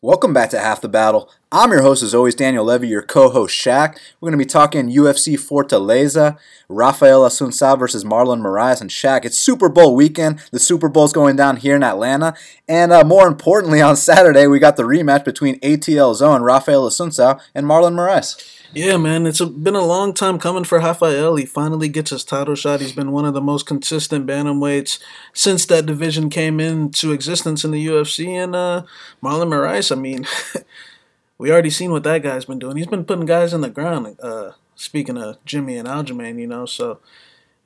Welcome back to Half the Battle. I'm your host, as always, Daniel Levy, your co-host Shaq. We're going to be talking UFC Fortaleza, Rafael Assunção versus Marlon Moraes, and Shaq. It's Super Bowl weekend. The Super Bowl's going down here in Atlanta, and uh, more importantly, on Saturday we got the rematch between ATL Zone, Rafael Assunção, and Marlon Moraes. Yeah, man, it's a, been a long time coming for Rafael. He finally gets his title shot. He's been one of the most consistent bantamweights since that division came into existence in the UFC. And uh, Marlon Moraes, I mean, we already seen what that guy's been doing. He's been putting guys in the ground. Uh, speaking of Jimmy and Aljamain, you know, so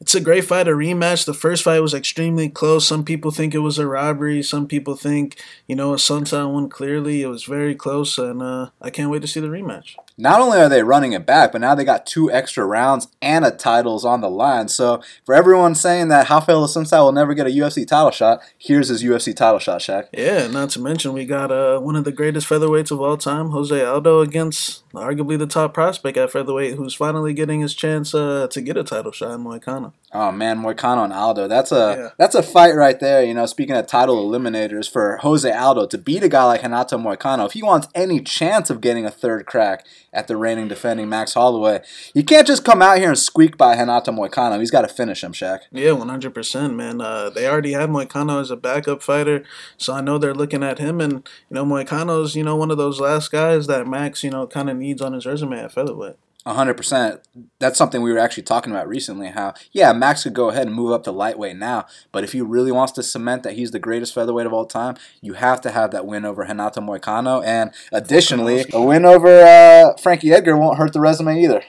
it's a great fight, a rematch. The first fight was extremely close. Some people think it was a robbery. Some people think, you know, Assunção won clearly. It was very close, and uh, I can't wait to see the rematch. Not only are they running it back, but now they got two extra rounds and a title's on the line. So for everyone saying that Rafael Assunção will never get a UFC title shot, here's his UFC title shot, Shaq. Yeah, not to mention we got uh, one of the greatest featherweights of all time, Jose Aldo, against arguably the top prospect at featherweight, who's finally getting his chance uh, to get a title shot in Moicano. Oh man, Moicano and Aldo. That's a yeah. that's a fight right there. You know, speaking of title eliminators for Jose Aldo to beat a guy like Renato Moicano, if he wants any chance of getting a third crack at the reigning defending Max Holloway, you can't just come out here and squeak by Renato Moicano. He's got to finish him, Shaq. Yeah, one hundred percent, man. Uh, they already had Moicano as a backup fighter, so I know they're looking at him, and you know Moicano's you know one of those last guys that Max you know kind of needs on his resume at featherweight hundred percent. That's something we were actually talking about recently. How yeah, Max could go ahead and move up to lightweight now, but if he really wants to cement that he's the greatest featherweight of all time, you have to have that win over Renato Moicano, and additionally, a win over uh, Frankie Edgar won't hurt the resume either.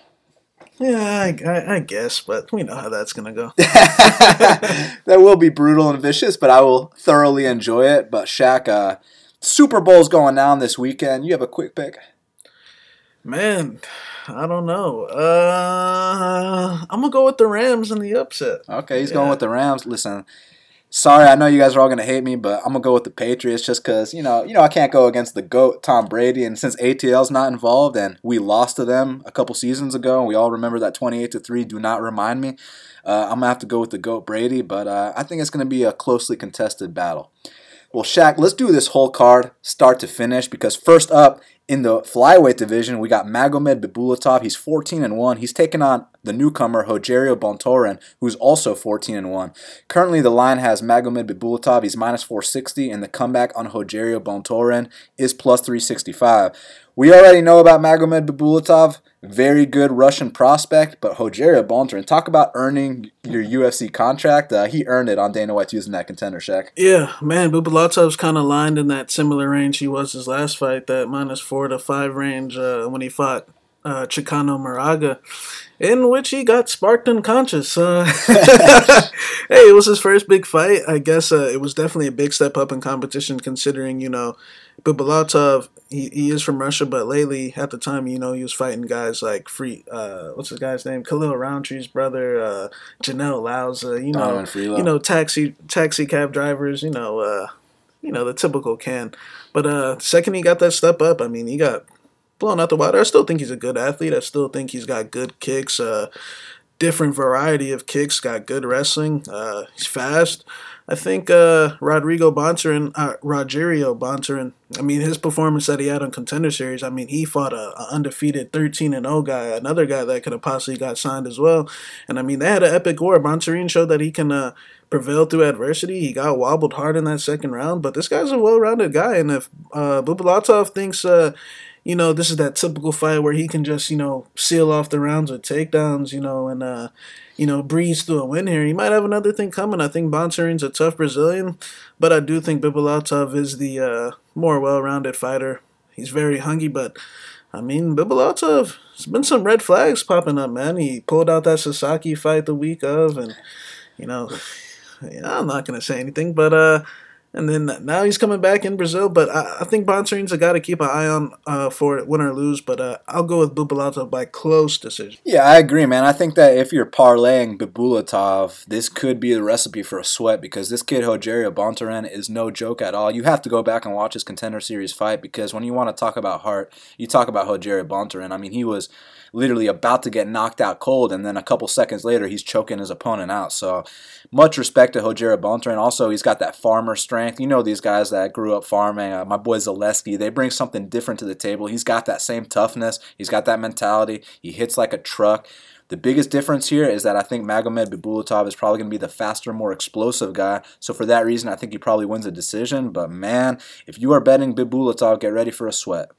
Yeah, I, I, I, guess, but we know how that's gonna go. that will be brutal and vicious, but I will thoroughly enjoy it. But Shaq, uh, Super Bowl's going down this weekend. You have a quick pick? Man, I don't know. Uh, I'm gonna go with the Rams in the upset. Okay, he's yeah. going with the Rams. Listen, sorry, I know you guys are all gonna hate me, but I'm gonna go with the Patriots just because you know, you know, I can't go against the goat Tom Brady, and since ATL's not involved and we lost to them a couple seasons ago, and we all remember that 28 to three. Do not remind me. Uh, I'm gonna have to go with the goat Brady, but uh, I think it's gonna be a closely contested battle. Well, Shaq, let's do this whole card start to finish because first up in the flyweight division, we got Magomed Bibulatov. He's 14 and 1. He's taken on the newcomer Rogerio Bontorin, who's also 14 and 1. Currently, the line has Magomed Bibulatov. He's minus 460, and the comeback on Rogerio Bontorin is plus 365. We already know about Magomed Bibulatov, very good Russian prospect, but Rogerio Bontorin, talk about earning your UFC contract. Uh, he earned it on Dana White using that contender check. Yeah, man, Bibulatov's kind of lined in that similar range he was his last fight, that minus four to five range uh, when he fought uh, Chicano Moraga, in which he got sparked unconscious. Uh, hey, it was his first big fight. I guess uh, it was definitely a big step up in competition, considering you know, Bibulatov he, he is from Russia, but lately at the time you know he was fighting guys like free uh what's his guy's name Khalil Rountree's brother uh Janelle Lauza, you know you know taxi taxi cab drivers, you know uh you know the typical can. But uh second he got that step up, I mean he got blown out the water. I still think he's a good athlete. I still think he's got good kicks, uh, different variety of kicks, got good wrestling. Uh, he's fast. I think uh, Rodrigo Bontorin, uh, Rogerio Bontorin, I mean, his performance that he had on Contender Series, I mean, he fought a, undefeated 13 and 0 guy, another guy that could have possibly got signed as well. And I mean, they had an epic war. Bontorin showed that he can uh, prevail through adversity. He got wobbled hard in that second round, but this guy's a well rounded guy. And if uh, Bibulatov thinks uh, you know, this is that typical fight where he can just, you know, seal off the rounds with takedowns, you know, and, uh, you know, breeze through a win here. He might have another thing coming. I think Bontorin's a tough Brazilian, but I do think Bibulatov is the uh, more well rounded fighter. He's very hungry, but I mean, Bibulatov, there's been some red flags popping up, man. He pulled out that Sasaki fight the week of, and, you know, I'm not going to say anything, but, uh, and then now he's coming back in Brazil. But I, I think Bontorin's a guy to keep an eye on uh, for win or lose. But uh, I'll go with Bibulatov by close decision. Yeah, I agree, man. I think that if you're parlaying Bibulatov, this could be the recipe for a sweat because this kid Rogerio Bontorin is no joke at all. You have to go back and watch his contender series fight because when you want to talk about heart, you talk about Rogerio Bontorin. I mean, he was literally about to get knocked out cold, and then a couple seconds later, he's choking his opponent out. So much respect to Rogerio Bontorin. Also, he's got that farmer strength strength. You know these guys that grew up farming. Uh, my boy Zaleski, they bring something different to the table. He's got that same toughness. He's got that mentality. He hits like a truck. The biggest difference here is that I think Magomed Bibulatov is probably going to be the faster, more explosive guy. So for that reason, I think he probably wins a decision. But man, if you are betting Bibulatov, get ready for a sweat.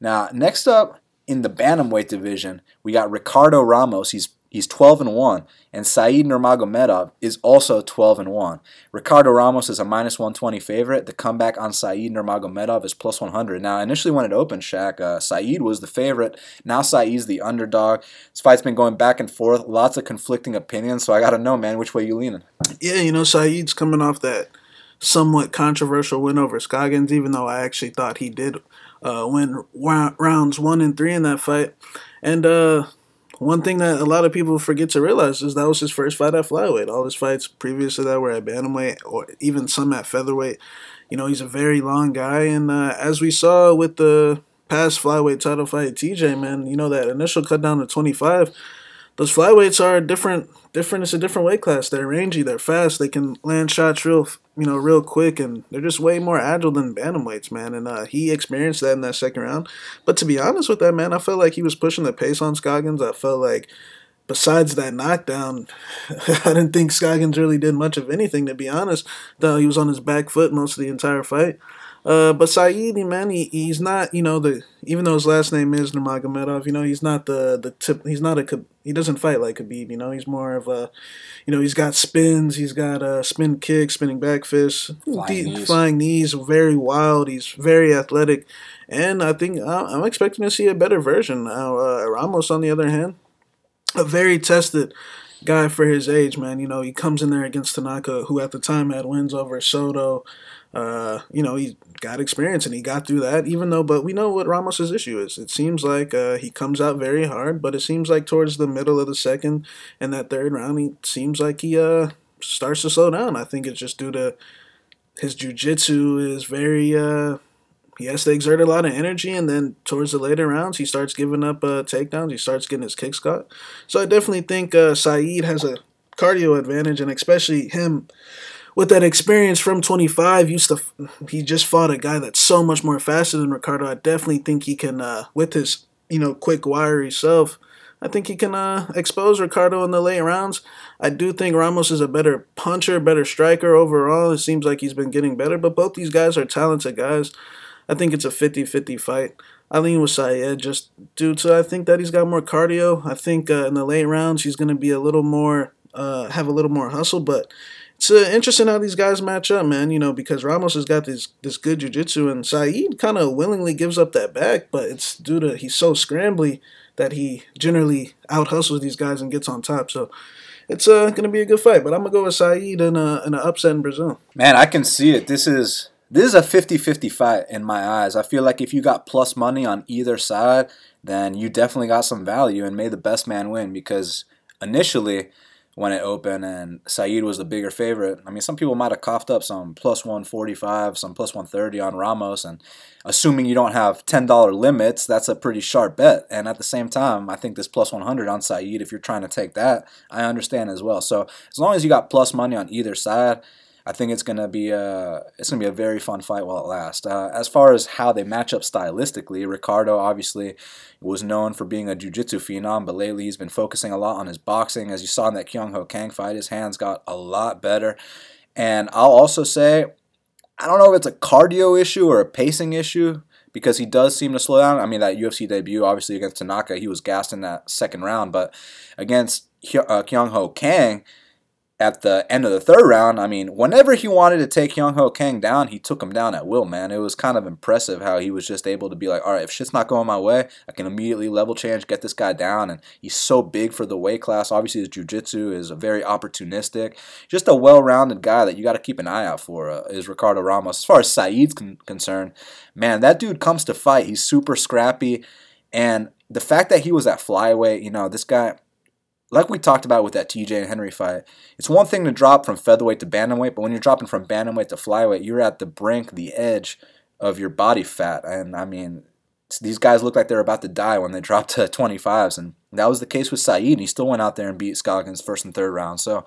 Now, next up in the bantamweight division, we got Ricardo Ramos. He's He's 12 and 1, and Said Nurmagomedov is also 12 and 1. Ricardo Ramos is a minus 120 favorite. The comeback on Said Nurmagomedov is plus 100. Now, initially when it opened, Shaq, uh, Said was the favorite. Now Said's the underdog. This fight's been going back and forth. Lots of conflicting opinions, so I got to know, man, which way you leaning? Yeah, you know, Said's coming off that somewhat controversial win over Scoggins, even though I actually thought he did uh, win rounds one and three in that fight. And uh, one thing that a lot of people forget to realize is that was his first fight at flyweight. All his fights previous to that were at bantamweight or even some at featherweight. You know, he's a very long guy, and uh, as we saw with the past flyweight title fight, TJ, man, you know that initial cut down to 25 those flyweights are different. Different. It's a different weight class. They're rangy. They're fast. They can land shots real, you know, real quick, and they're just way more agile than bantamweights, man. And uh, he experienced that in that second round. But to be honest with that, man, I felt like he was pushing the pace on Scoggins. I felt like, besides that knockdown, I didn't think Scoggins really did much of anything. To be honest, though he was on his back foot most of the entire fight. Uh, but Saidi, man, he, he's not, you know, the even though his last name is Nurmagomedov, you know, he's not the the tip. He's not a he doesn't fight like Khabib. You know, he's more of a, you know, he's got spins, he's got a spin kick, spinning back fist, flying, deep, knees. flying knees, very wild. He's very athletic, and I think uh, I'm expecting to see a better version. Uh, uh, Ramos, on the other hand, a very tested guy for his age, man. You know, he comes in there against Tanaka, who at the time had wins over Soto. Uh, you know, he got experience and he got through that, even though, but we know what Ramos's issue is. It seems like uh, he comes out very hard, but it seems like towards the middle of the second and that third round, he seems like he uh, starts to slow down. I think it's just due to his jujitsu is very, uh, he has to exert a lot of energy, and then towards the later rounds, he starts giving up uh, takedowns. He starts getting his kicks caught. So I definitely think uh, Saeed has a cardio advantage, and especially him with that experience from 25, used to he just fought a guy that's so much more faster than Ricardo. I definitely think he can, uh, with his you know quick, wiry self, I think he can uh, expose Ricardo in the late rounds. I do think Ramos is a better puncher, better striker overall. It seems like he's been getting better, but both these guys are talented guys. I think it's a 50-50 fight. I lean with Syed just due to I think that he's got more cardio. I think uh, in the late rounds he's going to be a little more uh, have a little more hustle, but it's uh, interesting how these guys match up, man. You know, because Ramos has got this this good jiu-jitsu and Saeed kind of willingly gives up that back, but it's due to he's so scrambly that he generally out hustles these guys and gets on top. So it's uh, gonna be a good fight. But I'm gonna go with Saeed in a in an upset in Brazil. Man, I can see it. This is this is a 50-50 fight in my eyes. I feel like if you got plus money on either side, then you definitely got some value and made the best man win because initially when it opened, and Saeed was the bigger favorite. I mean, some people might have coughed up some plus 145, some plus 130 on Ramos, and assuming you don't have $10 limits, that's a pretty sharp bet. And at the same time, I think this plus 100 on Saeed, if you're trying to take that, I understand as well. So as long as you got plus money on either side, I think it's gonna be a it's gonna be a very fun fight while it lasts. Uh, as far as how they match up stylistically, Ricardo obviously was known for being a jiu-jitsu phenom, but lately he's been focusing a lot on his boxing. As you saw in that Kyung Ho Kang fight, his hands got a lot better. And I'll also say, I don't know if it's a cardio issue or a pacing issue because he does seem to slow down. I mean, that UFC debut, obviously against Tanaka, he was gassed in that second round, but against uh, Kyung Ho Kang at the end of the third round, I mean, whenever he wanted to take Kyung Ho Kang down, he took him down at will, man. It was kind of impressive how he was just able to be like, all right, if shit's not going my way, I can immediately level change, get this guy down. And he's so big for the weight class. Obviously, his jiu-jitsu is very opportunistic. Just a well-rounded guy that you got to keep an eye out for uh, is Ricardo Ramos. As far as Saeed's con- concerned, man, that dude comes to fight. He's super scrappy. And the fact that he was at flyweight, you know, this guy like we talked about with that TJ and Henry fight, it's one thing to drop from featherweight to bantamweight, but when you're dropping from bantamweight to flyweight, you're at the brink, the edge of your body fat. And I mean, these guys look like they're about to die when they drop to 25s. And that was the case with Saeed. And he still went out there and beat Scoggins first and third round. So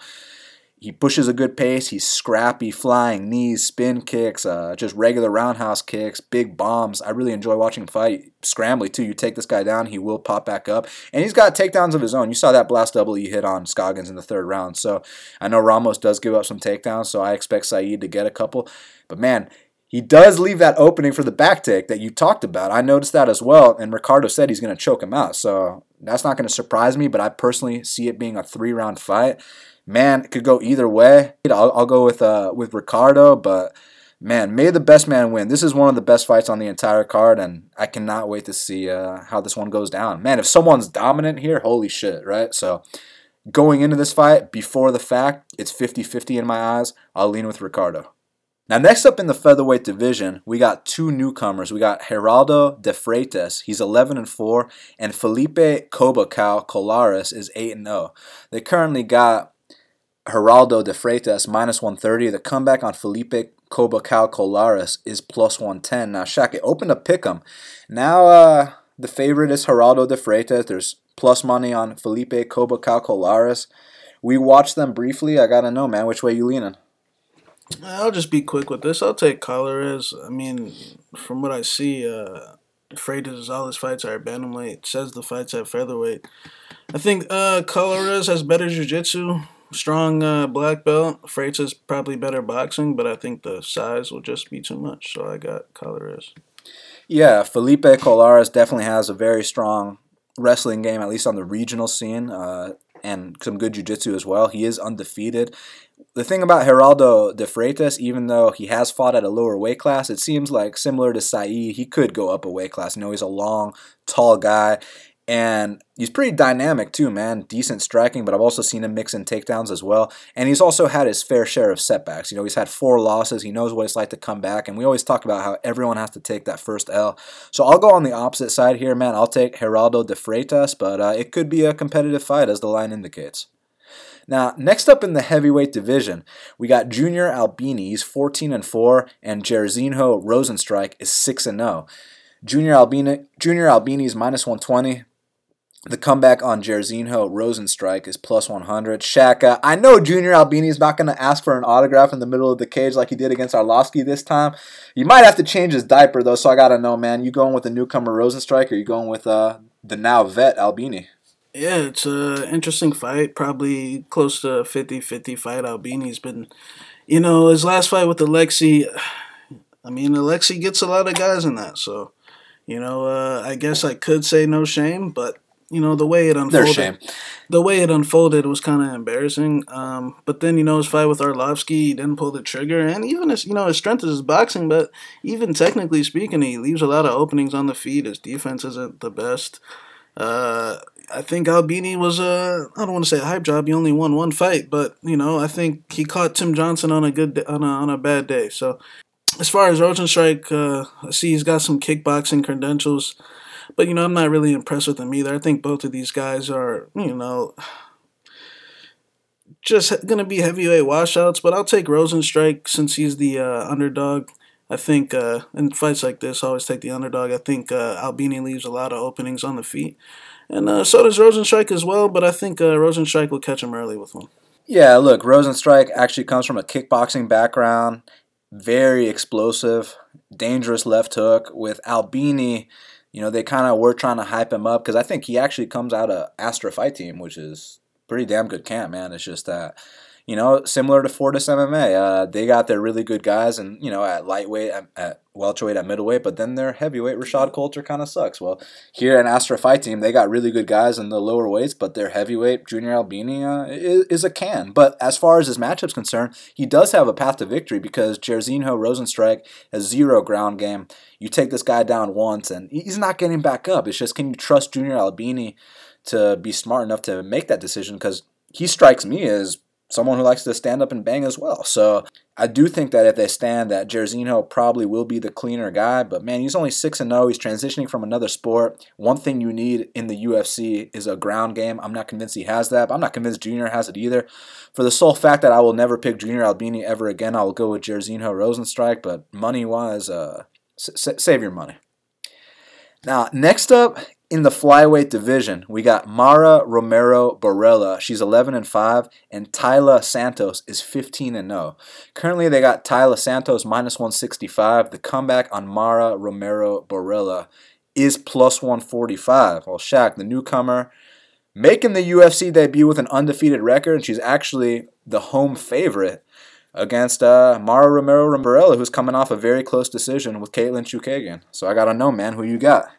he pushes a good pace. He's scrappy, flying knees, spin kicks, uh, just regular roundhouse kicks, big bombs. I really enjoy watching him fight. Scrambly too. You take this guy down, he will pop back up, and he's got takedowns of his own. You saw that blast double he hit on Scoggins in the third round. So I know Ramos does give up some takedowns, so I expect Saeed to get a couple. But man, he does leave that opening for the back take that you talked about. I noticed that as well, and Ricardo said he's going to choke him out. So that's not going to surprise me, but I personally see it being a three round fight man, it could go either way. I'll, I'll go with uh with Ricardo, but man, may the best man win. This is one of the best fights on the entire card, and I cannot wait to see uh, how this one goes down. Man, if someone's dominant here, holy shit, right? So going into this fight, before the fact, it's 50 50 in my eyes. I'll lean with Ricardo. Now, next up in the featherweight division, we got two newcomers. We got Geraldo de Freitas. He's 11 and 4, and Felipe Cabocão Colares is 8 and 0. They currently got Geraldo de Freitas minus 130. The comeback on Felipe Cabocão Colares is plus 110. Now, Shaq, it opened to pick him. Now, uh, the favorite is Geraldo de Freitas. There's plus money on Felipe Cabocão Colares. We watched them briefly. I gotta know, man, which way you leaning? I'll just be quick with this. I'll take Colares. I mean, from what I see, uh, Freitas, all his fights are bantamweight. Says the fights at featherweight. I think uh, Colares has better jiu-jitsu strong uh, black belt. Freitas is probably better boxing, but I think the size will just be too much. So I got Colares. Yeah, Felipe Colares definitely has a very strong wrestling game, at least on the regional scene, uh, and some good jiu-jitsu as well. He is undefeated. The thing about Geraldo de Freitas, even though he has fought at a lower weight class, it seems like similar to Saeed, he could go up a weight class. You know, he's a long, tall guy, and he's pretty dynamic too, man. Decent striking, but I've also seen him mix in takedowns as well. And he's also had his fair share of setbacks. You know, he's had four losses. He knows what it's like to come back. And we always talk about how everyone has to take that first L. So I'll go on the opposite side here, man. I'll take Geraldo de Freitas, but uh, it could be a competitive fight as the line indicates. Now, next up in the heavyweight division, we got Junior Albini. He's 14 and 4, and Jairzinho Rozenstruik is 6 and 0. Junior Albini, Junior Albini's minus 120. The comeback on Jairzinho Rozenstruik is plus 100. Shaka, I know Junior Albini is not going to ask for an autograph in the middle of the cage like he did against Arlovsky this time. You might have to change his diaper, though, so I got to know, man. You going with the newcomer Rozenstruik or you going with uh, the now vet Albini? Yeah, it's an interesting fight. Probably close to 50 50 fight. Albini's been, you know, his last fight with Alexi. I mean, Alexi gets a lot of guys in that, so. You know, uh, I guess I could say no shame, but you know the way it unfolded. The way it unfolded was kind of embarrassing. Um, but then you know his fight with Arlovsky, he didn't pull the trigger, and even his you know his strength is his boxing, but even technically speaking, he leaves a lot of openings on the feet. His defense isn't the best. Uh, I think Albini was a I don't want to say a hype job. He only won one fight, but you know I think he caught Tim Johnson on a good on a on a bad day. So as far as Rozenstruik, uh, I see he's got some kickboxing credentials. But you know, I'm not really impressed with them either. I think both of these guys are, you know, just gonna be heavyweight washouts. But I'll take Rozenstruik since he's the uh, underdog. I think uh, in fights like this, I always take the underdog. I think uh, Albini leaves a lot of openings on the feet, and uh, so does Rozenstruik as well. But I think uh, Rozenstruik will catch him early with one. Yeah, look, Rozenstruik actually comes from a kickboxing background, very explosive, dangerous left hook. With Albini, you know, they kind of were trying to hype him up because I think he actually comes out of Astra Fight Team, which is pretty damn good camp, man. It's just that, you know, similar to Fortis MMA, uh, they got their really good guys, and you know, at lightweight, at, at welterweight, at middleweight, but then their heavyweight, Rashad Coulter, kind of sucks. Well, here in Astra Fight Team, they got really good guys in the lower weights, but their heavyweight, Junior Albini, uh, is, is, a can. But as far as his matchup's concerned, he does have a path to victory because Jairzinho Rozenstruik has zero ground game. You take this guy down once, and he's not getting back up. It's just can you trust Junior Albini to be smart enough to make that decision? Because he strikes me as someone who likes to stand up and bang as well. So I do think that if they stand, that Jairzinho probably will be the cleaner guy. But man, he's only six and zero. Oh. He's transitioning from another sport. One thing you need in the UFC is a ground game. I'm not convinced he has that. But I'm not convinced Junior has it either. For the sole fact that I will never pick Junior Albini ever again, I will go with Jairzinho Rozenstruik. But money wise, uh, S- save your money. Now, next up, in the flyweight division, we got Mara Romero Borella. She's 11 and 5, and Taila Santos is 15 and 0. Currently, they got Taila Santos minus 165. The comeback on Mara Romero Borella is plus 145. Well, Shaq, the newcomer, making the UFC debut with an undefeated record, and she's actually the home favorite against uh, Mara Romero Borella, who's coming off a very close decision with Katlyn Chookagian. So I gotta know, man, who you got?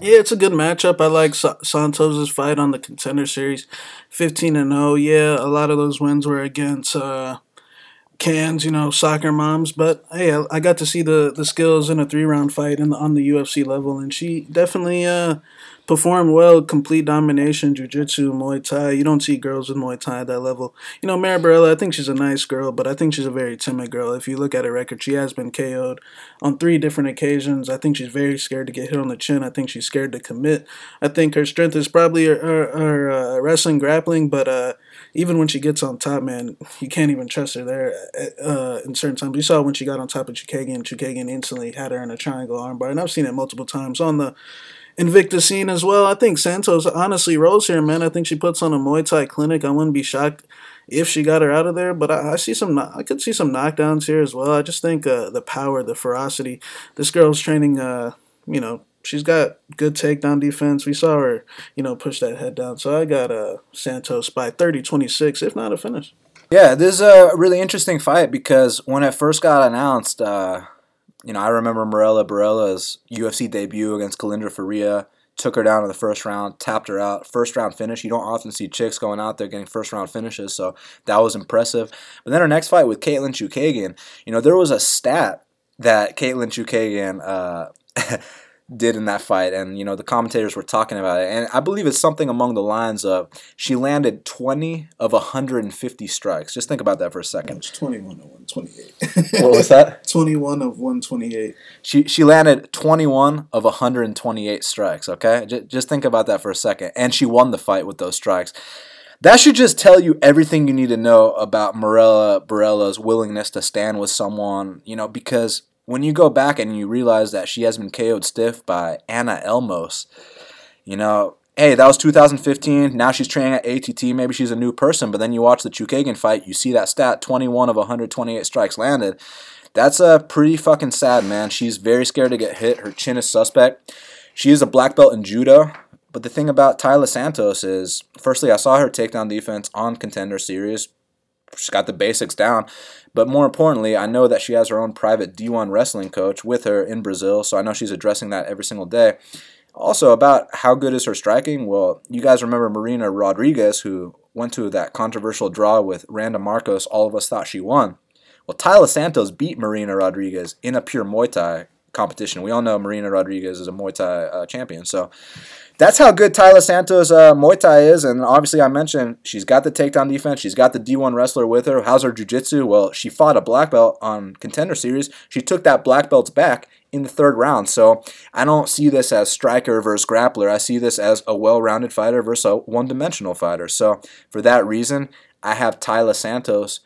Yeah, it's a good matchup. I like Sa- Santos's fight on the contender series, fifteen and zero. Yeah, a lot of those wins were against uh, cans, you know, soccer moms. But hey, I, I got to see the the skills in a three round fight the, on the UFC level, and she definitely uh, performed well. Complete domination, jiu-jitsu, Muay Thai. You don't see girls with Muay Thai at that level. You know, Mara Borella, I think she's a nice girl, but I think she's a very timid girl. If you look at her record, she has been KO'd on three different occasions. I think she's very scared to get hit on the chin. I think she's scared to commit. I think her strength is probably her, her, her uh, wrestling, grappling, but uh, even when she gets on top, man, you can't even trust her there uh, in certain times. You saw when she got on top of Chookagian, Chookagian instantly had her in a triangle armbar, and I've seen it multiple times on the Invicta scene as well. I think Santos honestly rolls here, man. I think she puts on a Muay Thai clinic. I wouldn't be shocked if she got her out of there, but I, I see some. I could see some knockdowns here as well. I just think uh, the power, the ferocity. This girl's training. Uh, you know, she's got good takedown defense. We saw her, you know, push that head down. So I got uh, Santos by 30-26, if not a finish. Yeah, this is a really interesting fight because when it first got announced, uh, you know, I remember Morella Barella's UFC debut against Kalindra Faria. Took her down in the first round, tapped her out. First round finish. You don't often see chicks going out there getting first round finishes, so that was impressive. But then her next fight with Katlyn Chookagian, you know, there was a stat that Katlyn Chookagian uh, did in that fight, and you know the commentators were talking about it, and I believe it's something along the lines of she landed 20 of 150 strikes. Just think about that for a second. It's 21 of 128. what was that? 21 of 128. She she landed 21 of 128 strikes. Okay, just, just think about that for a second, and she won the fight with those strikes. That should just tell you everything you need to know about Morella Barella's willingness to stand with someone, you know, because when you go back and you realize that she has been KO'd stiff by Anna Elmos, you know, hey, that was 2015. Now she's training at ATT. Maybe she's a new person. But then you watch the Chookagian fight, you see that stat 21 of 128 strikes landed. That's a uh, pretty fucking sad, man. She's very scared to get hit. Her chin is suspect. She is a black belt in judo. But the thing about Taila Santos is, firstly, I saw her takedown defense on Contender Series. She's got the basics down. But more importantly, I know that she has her own private D1 wrestling coach with her in Brazil, so I know she's addressing that every single day. Also, about how good is her striking? Well, you guys remember Marina Rodriguez, who went to that controversial draw with Randa Marcos. All of us thought she won. Well, Taila Santos beat Marina Rodriguez in a pure Muay Thai competition. We all know Marina Rodriguez is a Muay Thai uh, champion. So that's how good Taila Santos uh, Muay Thai is. And obviously, I mentioned she's got the takedown defense. She's got the D1 wrestler with her. How's her jiu-jitsu? Well, she fought a black belt on Contender Series. She took that black belt's back in the third round. So I don't see this as striker versus grappler. I see this as a well-rounded fighter versus a one-dimensional fighter. So for that reason, I have Taila Santos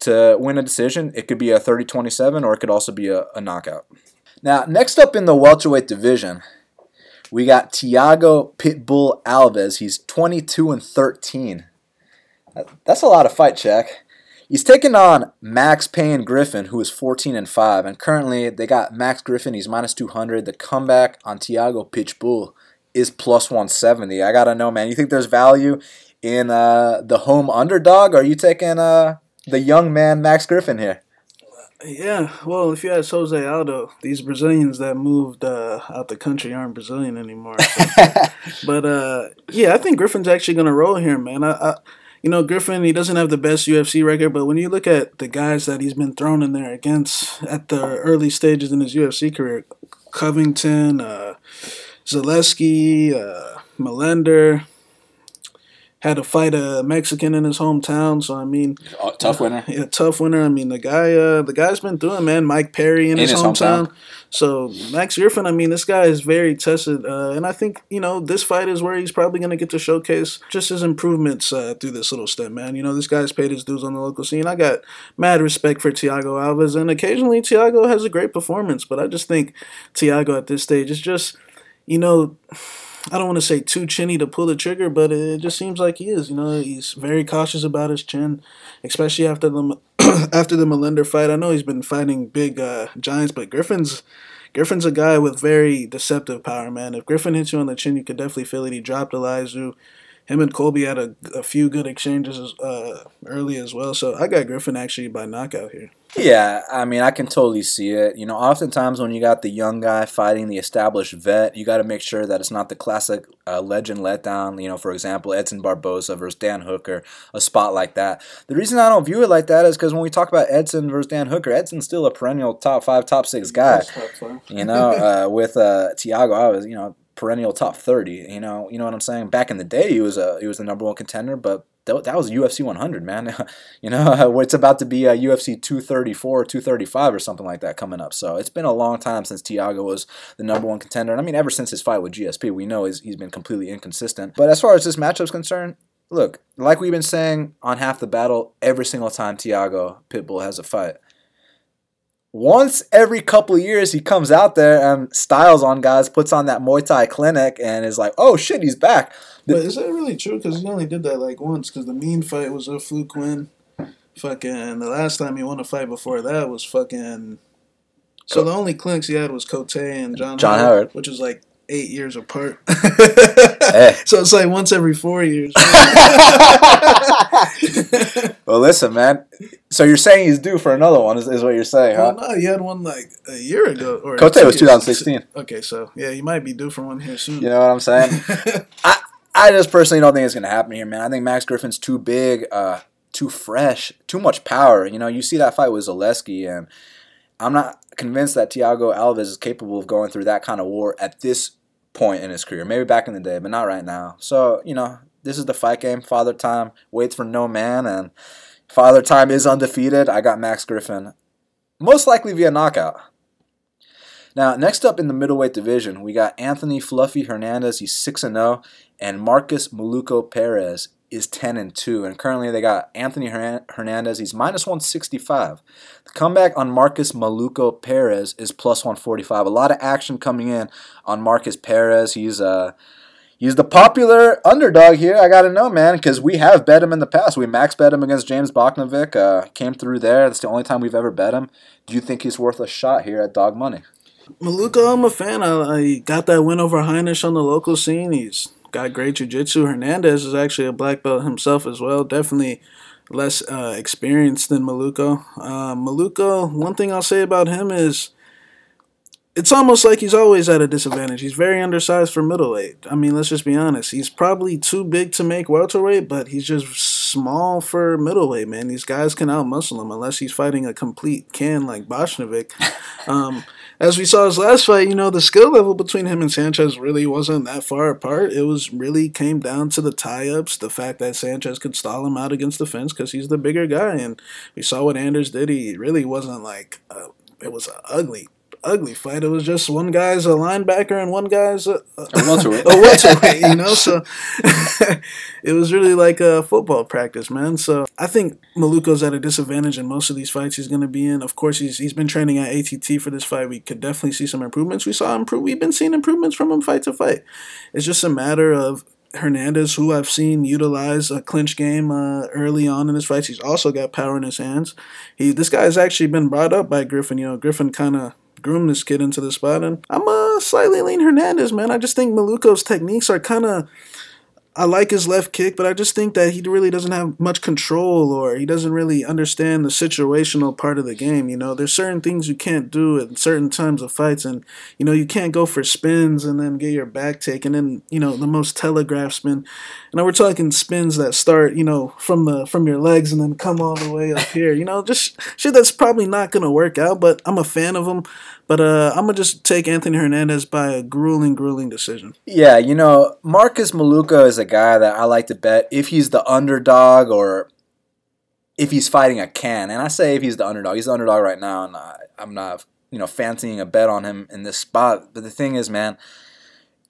to win a decision. It could be a 30-27 or it could also be a, a knockout. Now, next up in the welterweight division, we got Tiago Pitbull Alves. He's 22 and 13. That's a lot of fight check. He's taking on Max Payne Griffin, who is 14 and 5, and currently they got Max Griffin. He's minus 200. The comeback on Tiago Pitbull is plus 170. I gotta know, man. You think there's value in uh, the home underdog? Or are you taking uh, the young man Max Griffin here? Yeah, well, if you ask Jose Aldo, these Brazilians that moved uh, out the country aren't Brazilian anymore. So. but uh, yeah, I think Griffin's actually gonna roll here, man. I, I, you know, Griffin, he doesn't have the best UFC record, but when you look at the guys that he's been thrown in there against at the early stages in his UFC career, Covington, uh, Zaleski, uh, Millender, had to fight a Mexican in his hometown. So I mean, oh, tough winner. Yeah, tough winner. I mean, the guy, uh, the guy's been doing man. Mike Perry in, in his, his hometown. hometown. So Max Griffin, I mean, this guy is very tested, uh, and I think you know this fight is where he's probably going to get to showcase just his improvements uh, through this little step, man. You know, this guy's paid his dues on the local scene. I got mad respect for Tiago Alves, and occasionally Tiago has a great performance, but I just think Tiago at this stage is just, you know I don't want to say too chinny to pull the trigger, but it just seems like he is. You know, he's very cautious about his chin, especially after the after the Millender fight. I know he's been fighting big uh, giants, but Griffin's Griffin's a guy with very deceptive power, man. If Griffin hits you on the chin, you could definitely feel it. He dropped Elizeu him and Colby had a, a few good exchanges uh, early as well. So I got Griffin actually by knockout here. Yeah, I mean, I can totally see it. You know, oftentimes when you got the young guy fighting the established vet, you got to make sure that it's not the classic uh, legend letdown. You know, for example, Edson Barboza versus Dan Hooker, a spot like that. The reason I don't view it like that is because when we talk about Edson versus Dan Hooker, Edson's still a perennial top five, top six guy. Top you know, uh, with uh, Thiago, I was, you know, perennial top 30 you know you know what i'm saying? Back in the day he was a he was the number one contender but that, was ufc 100 man. You know it's about to be a ufc 234 or 235 or something like that coming up. So it's been a long time since Tiago was the number one contender. And i mean ever since his fight with gsp we know he's, he's been completely inconsistent. But as far as this matchup's concerned look like we've been saying on half the battle every single time Tiago pitbull has a fight once every couple of years he comes out there and styles on guys, puts on that Muay Thai clinic, and is like, "Oh shit, he's back." but is that really true? Because he only did that like once. Because the Mein fight was a fluke win. Fucking the last time he won a fight before that was fucking. So the only clinics he had was Cote and John, John Howard, Howard, which was like eight years apart. hey. Eh. So it's like once every four years. well, listen, man. So you're saying he's due for another one, is, is what you're saying, huh? Well, no, he had one like a year ago. Or Cote was 2016. Okay, so yeah, you might be due for one here soon. You know what I'm saying? I I just personally don't think it's gonna happen here, man. I think Max Griffin's too big, uh, too fresh, too much power. You know, you see that fight with Zaleski, and I'm not convinced that Thiago Alves is capable of going through that kind of war at this point in his career. Maybe back in the day, but not right now. So, you know, this is the fight game. Father Time waits for no man, and Father Time is undefeated. I got Max Griffin, most likely via knockout. Now, next up in the middleweight division, we got Anthony Fluffy Hernandez. He's 6 0, and Marcus Maluko Perez is 10 and 2. And currently they got Anthony Hernandez, he's minus 165. The comeback on Marcus Maluko Perez is plus 145. A lot of action coming in on Marcus Perez. He's uh he's the popular underdog here. I got to know, man, because we have bet him in the past. We max bet him against James Bochnovic. Uh, came through there. That's the only time we've ever bet him. Do you think he's worth a shot here at dog money? Maluko, I'm a fan. I, I got that win over Heinisch on the local scene. He's got great jiu-jitsu. Hernandez is actually a black belt himself as well. Definitely less uh, experienced than Maluko. Uh, Maluko, one thing I'll say about him is it's almost like he's always at a disadvantage. He's very undersized for middleweight. I mean, let's just be honest. He's probably too big to make welterweight, but he's just small for middleweight, man. These guys can outmuscle him unless he's fighting a complete can like Bochnovic. Um, as we saw his last fight, you know, the skill level between him and Sanchez really wasn't that far apart. It was really came down to the tie ups, the fact that Sanchez could stall him out against the fence because he's the bigger guy. And we saw what Anders did. He really wasn't like, uh, it was an ugly ugly fight. It was just one guy's a linebacker and one guy's a, a, a welterweight. a welterweight, you know. So it was really like a football practice, man. So I think Maluko's at a disadvantage in most of these fights he's going to be in. Of course, he's he's been training at ATT for this fight. We could definitely see some improvements. We saw improve. We've been seeing improvements from him fight to fight. It's just a matter of Hernandez, who I've seen utilize a clinch game uh, early on in his fights, he's also got power in his hands. He this guy has actually been brought up by Griffin. You know, Griffin kind of groom this kid into the spot. And I'm a uh, slightly lean Hernandez, man. I just think Maluko's techniques are kind of I like his left kick, but I just think that he really doesn't have much control or he doesn't really understand the situational part of the game. You know, there's certain things you can't do at certain times of fights, and you know, you can't go for spins and then get your back taken and you know, the most telegraph spin. And we're talking spins that start, you know, from the from your legs and then come all the way up here. You know, just shit that's probably not gonna work out, but I'm a fan of him. But uh, I'm gonna just take Anthony Hernandez by a grueling, grueling decision. Yeah, you know, Marcus Maluko is a guy that I like to bet if he's the underdog or if he's fighting a can. And I say if he's the underdog, he's the underdog right now, and I, I'm not, you know, fancying a bet on him in this spot. But the thing is, man,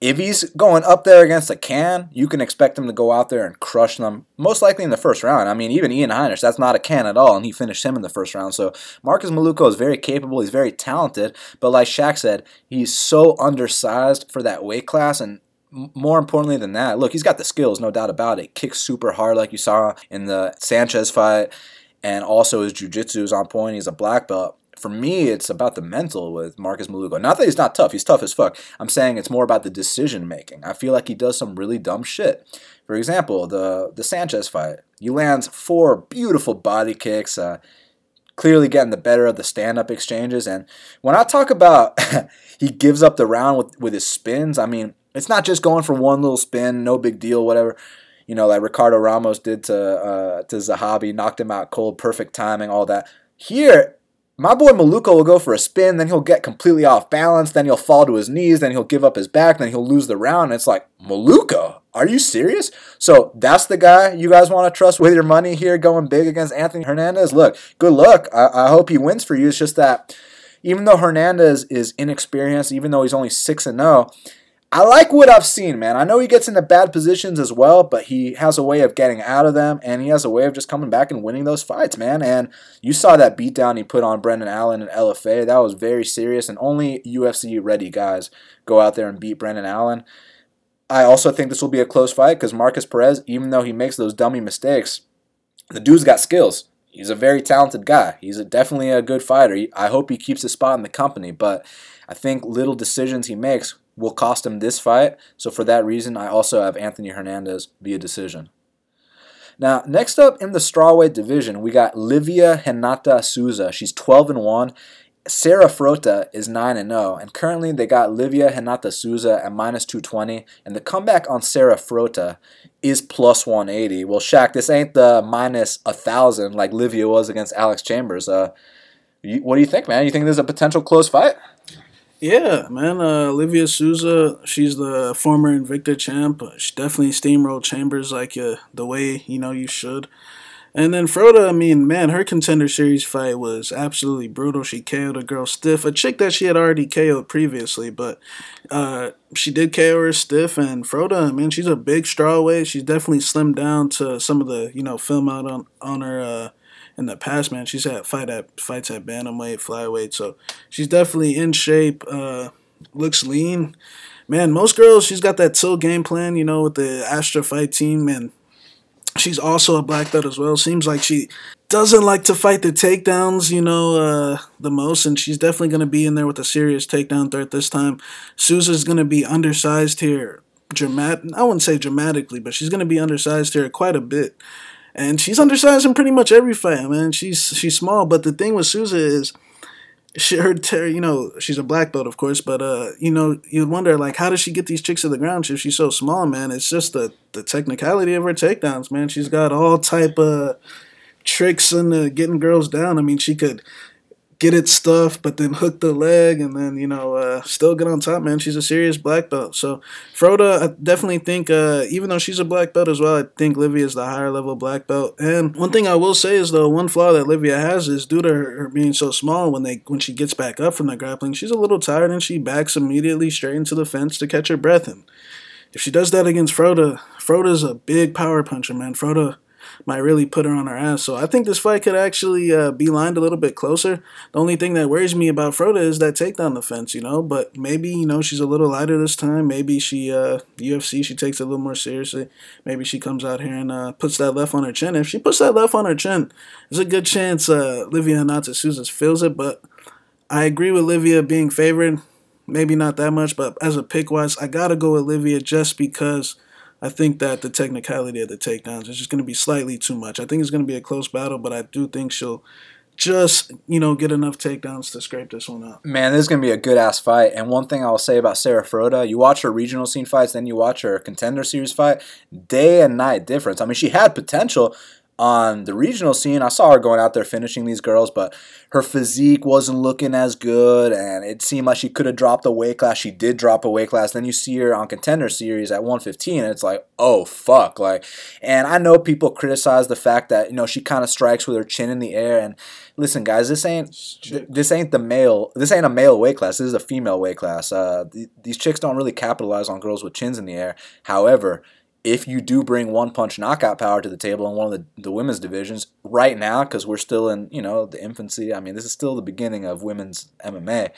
if he's going up there against a can, you can expect him to go out there and crush them, most likely in the first round. I mean, even Ian Heinisch, that's not a can at all, and he finished him in the first round. So Marcus Maluko is very capable, he's very talented, but like Shaq said, he's so undersized for that weight class, and more importantly than that, look, he's got the skills, no doubt about it. Kicks super hard, like you saw in the Sanchez fight, and also his jiu-jitsu is on point. He's a black belt. For me, it's about the mental with Marcus Maluko. Not that he's not tough; he's tough as fuck. I'm saying it's more about the decision making. I feel like he does some really dumb shit. For example, the the Sanchez fight, he lands four beautiful body kicks. Uh, clearly getting the better of the stand up exchanges. And when I talk about he gives up the round with, with his spins, I mean, it's not just going for one little spin, no big deal, whatever. You know, like Ricardo Ramos did to uh, to Zahabi, knocked him out cold, perfect timing, all that. Here, my boy Maluko will go for a spin, then he'll get completely off balance, then he'll fall to his knees, then he'll give up his back, then he'll lose the round. And it's like, Maluko, are you serious? So that's the guy you guys want to trust with your money here going big against Anthony Hernandez? Look, good luck. I, I hope he wins for you. It's just that even though Hernandez is inexperienced, even though he's only 6 and 0, I like what I've seen, man. I know he gets into bad positions as well, but he has a way of getting out of them, and he has a way of just coming back and winning those fights, man. And you saw that beatdown he put on Brendan Allen and LFA. That was very serious, and only UFC ready guys go out there and beat Brendan Allen. I also think this will be a close fight because Marcus Perez, even though he makes those dummy mistakes, the dude's got skills. He's a very talented guy. He's a, definitely a good fighter. I hope he keeps his spot in the company, but I think little decisions he makes will cost him this fight. So for that reason, I also have Anthony Hernandez via decision. Now, next up in the strawweight division, we got Livia Renata Souza. She's 12 and 1. Sarah Frota is 9 and 0, and currently they got Livia Renata Souza at minus 220, and the comeback on Sarah Frota is plus 180. Well, Shaq, this ain't the minus 1,000 like Livia was against Alex Chambers. Uh, you, what do you think, man? You think there's a potential close fight? Yeah, man. Uh, Olivia Souza, she's the former Invicta champ. She definitely steamrolled Chambers like uh, the way you know you should. And then Frota, I mean, man, her contender series fight was absolutely brutal. She KO'd a girl stiff, a chick that she had already KO'd previously, but uh, she did KO her stiff. And Frota, man, she's a big strawweight. She's definitely slimmed down to some of the you know film out on on her. In the past, man. She's had fight at fights at bantamweight, flyweight, so she's definitely in shape. Uh, looks lean, man. Most girls, she's got that till game plan, you know, with the Astra fight team, and she's also a black belt as well. Seems like she doesn't like to fight the takedowns, you know, uh, the most, and she's definitely going to be in there with a serious takedown threat this time. Souza's going to be undersized here, dramatic. I wouldn't say dramatically, but she's going to be undersized here quite a bit and she's undersized in pretty much every fight, man. She's she's small, but the thing with Souza is, she her ter- you know she's a black belt, of course, but uh, you know you'd wonder like how does she get these chicks to the ground if she's so small, man? It's just the the technicality of her takedowns, man. She's got all type of tricks and getting girls down. I mean, she could get it stuff, but then hook the leg and then, you know, uh, still get on top, man. She's a serious black belt. So, Frota, I definitely think, uh, even though she's a black belt as well, I think Livia is the higher level black belt. And one thing I will say is, though, one flaw that Livia has is due to her, her being so small, when they when she gets back up from the grappling, she's a little tired and she backs immediately straight into the fence to catch her breath. And if she does that against Frota, Frota's a big power puncher, man. Frota might really put her on her ass. So I think this fight could actually uh, be lined a little bit closer. The only thing that worries me about Frota is that takedown defense, you know. But maybe you know she's a little lighter this time. Maybe she uh, UFC she takes it a little more seriously. Maybe she comes out here and uh, puts that left on her chin. If she puts that left on her chin, there's a good chance uh, Livia Souza feels it. But I agree with Livia being favored. Maybe not that much, but as a pick wise, I gotta go with Livia just because I think that the technicality of the takedowns is just going to be slightly too much. I think it's going to be a close battle, but I do think she'll just you know get enough takedowns to scrape this one up. Man, this is gonna be a good ass fight. And one thing I'll say about Sarah Frota, you watch her regional scene fights, then you watch her contender series fight, day and night difference. I mean, she had potential, on the regional scene, I saw her going out there finishing these girls, but her physique wasn't looking as good, and it seemed like she could have dropped a weight class. She did drop a weight class. Then you see her on contender series at 115, and it's like, oh fuck, like. And I know people criticize the fact that you know she kind of strikes with her chin in the air. And listen, guys, this ain't this ain't the male. This ain't a male weight class. This is a female weight class. Uh, th- these chicks don't really capitalize on girls with chins in the air. However if you do bring one punch knockout power to the table in one of the, the women's divisions right now, because we're still in, you know, the infancy, I mean, this is still the beginning of women's MMA.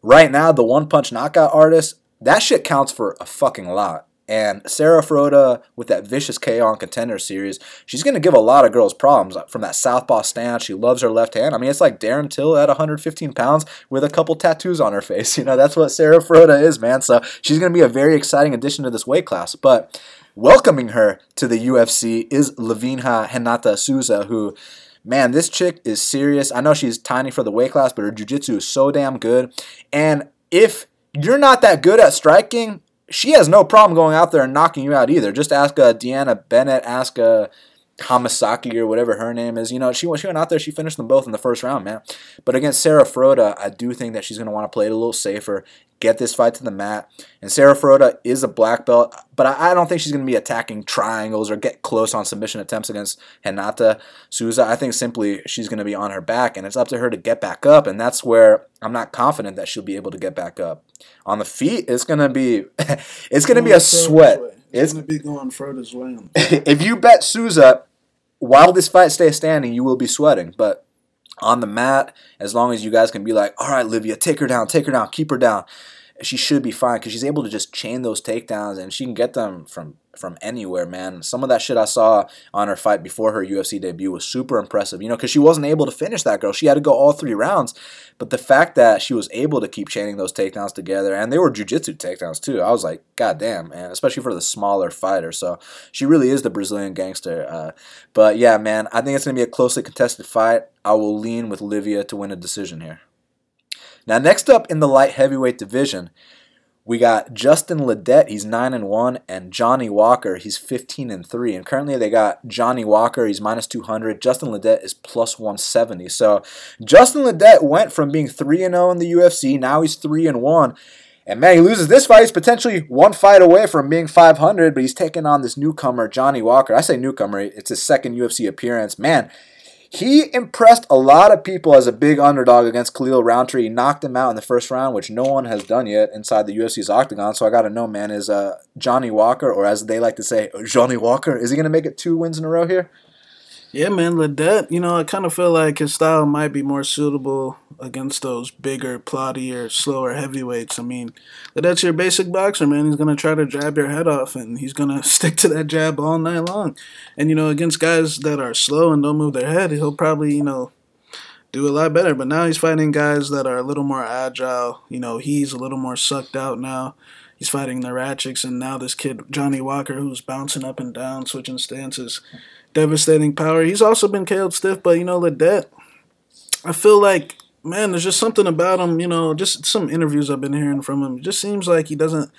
Right now, the one punch knockout artist, that shit counts for a fucking lot. And Sarah Frota, with that vicious KO on Contender Series, she's going to give a lot of girls problems from that southpaw stance. She loves her left hand. I mean, it's like Darren Till at 115 pounds with a couple tattoos on her face. You know, that's what Sarah Frota is, man. So she's going to be a very exciting addition to this weight class. But welcoming her to the UFC is Livia Renata Souza, who man, this chick is serious. I know she's tiny for the weight class, but her jiu-jitsu is so damn good. And if you're not that good at striking, she has no problem going out there and knocking you out either. Just ask uh, Deanna Bennett, ask uh, Hamasaki or whatever her name is. You know, she, she went out there, she finished them both in the first round, man. But against Sarah Frota, I do think that she's going to want to play it a little safer, get this fight to the mat. And Sarah Frota is a black belt, but I, I don't think she's going to be attacking triangles or get close on submission attempts against Renata Souza. I think simply she's going to be on her back, and it's up to her to get back up. And that's where I'm not confident that she'll be able to get back up. On the feet, it's going to be it's going to be a sweat. It's, going to be going Frota's way. if you bet Souza while this fight stays standing, you will be sweating. But on the mat, as long as you guys can be like, all right, Livia, take her down, take her down, keep her down, she should be fine because she's able to just chain those takedowns and she can get them from from anywhere, man. Some of that shit I saw on her fight before her UFC debut was super impressive, you know, because she wasn't able to finish that girl. She had to go all three rounds. But the fact that she was able to keep chaining those takedowns together, and they were jujitsu takedowns too, I was like, God damn, man, especially for the smaller fighter. So she really is the Brazilian gangster. Uh, but yeah, man, I think it's going to be a closely contested fight. I will lean with Livia to win a decision here. Now, next up in the light heavyweight division, we got Justin Ledet, he's 9 and 1, and Johnny Walker, he's 15 and 3. And currently they got Johnny Walker, he's minus 200. Justin Ledet is plus 170. So Justin Ledet went from being 3 and 0 in the UFC, now he's 3 and 1. And man, he loses this fight. He's potentially one fight away from being 500, but he's taking on this newcomer, Johnny Walker. I say newcomer, it's his second UFC appearance. Man, he impressed a lot of people as a big underdog against Khalil Rountree. He knocked him out in the first round, which no one has done yet inside the UFC's octagon. So I got to know, man, is uh, Johnny Walker, or as they like to say, Johnny Walker, is he going to make it two wins in a row here? Yeah, man, Ledet, you know, I kind of feel like his style might be more suitable against those bigger, plottier, slower heavyweights. I mean, Ledet's your basic boxer, man. He's going to try to jab your head off, and he's going to stick to that jab all night long. And, you know, against guys that are slow and don't move their head, he'll probably, you know, do a lot better. But now he's fighting guys that are a little more agile. You know, he's a little more sucked out now. He's fighting the Rakics, and now this kid, Johnny Walker, who's bouncing up and down, switching stances devastating power. He's also been KO'd stiff, but you know, Ledet, I feel like man, there's just something about him. You know, just some interviews I've been hearing from him. It just seems like he doesn't.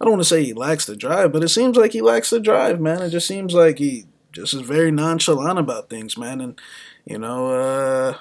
I don't want to say he lacks the drive, but it seems like he lacks the drive, man. It just seems like he just is very nonchalant about things, man. And you know, uh,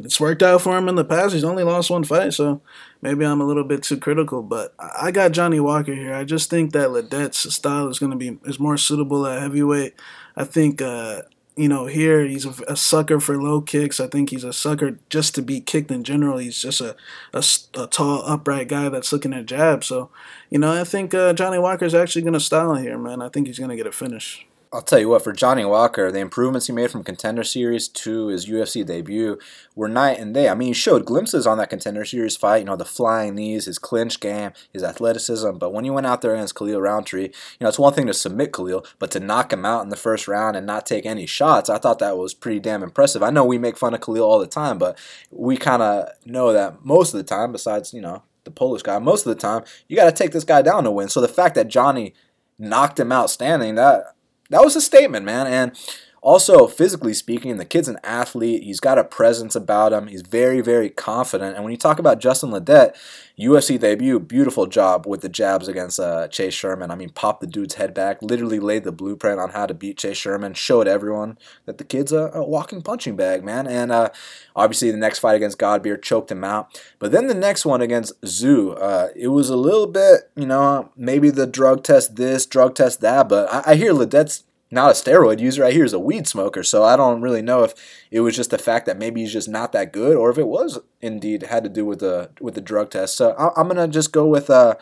it's worked out for him in the past. He's only lost one fight, so maybe I'm a little bit too critical. But I got Johnny Walker here. I just think that Ledet's style is going to be is more suitable at heavyweight. I think uh, you know here he's a, a, sucker for low kicks. I think he's a sucker just to be kicked in general. He's just a, a, a tall, upright guy that's looking at jabs. So you know I think uh, Johnny Walker is actually going to style here, man. I think he's going to get a finish. I'll tell you what, for Johnny Walker, the improvements he made from Contender Series to his UFC debut were night and day. I mean, he showed glimpses on that Contender Series fight, you know, the flying knees, his clinch game, his athleticism. But when he went out there against Khalil Rountree, you know, it's one thing to submit Khalil, but to knock him out in the first round and not take any shots, I thought that was pretty damn impressive. I know we make fun of Khalil all the time, but we kind of know that most of the time, besides, you know, the Polish guy, most of the time, you got to take this guy down to win. So the fact that Johnny knocked him out standing, that that was a statement, man. And also, physically speaking, the kid's an athlete. He's got a presence about him. He's very, very confident. And when you talk about Justin Ledet, UFC debut, beautiful job with the jabs against uh, Chase Sherman. I mean, popped the dude's head back, literally laid the blueprint on how to beat Chase Sherman, showed everyone that the kid's a, a walking punching bag, man. And uh, obviously, the next fight against Godbeer choked him out. But then the next one against Zoo, uh, it was a little bit, you know, maybe the drug test this, drug test that. But I, I hear Ledet's not a steroid user. I hear he's a weed smoker. So I don't really know if it was just the fact that maybe he's just not that good, or if it was indeed had to do with the with the drug test. So I, am gonna just go with uh,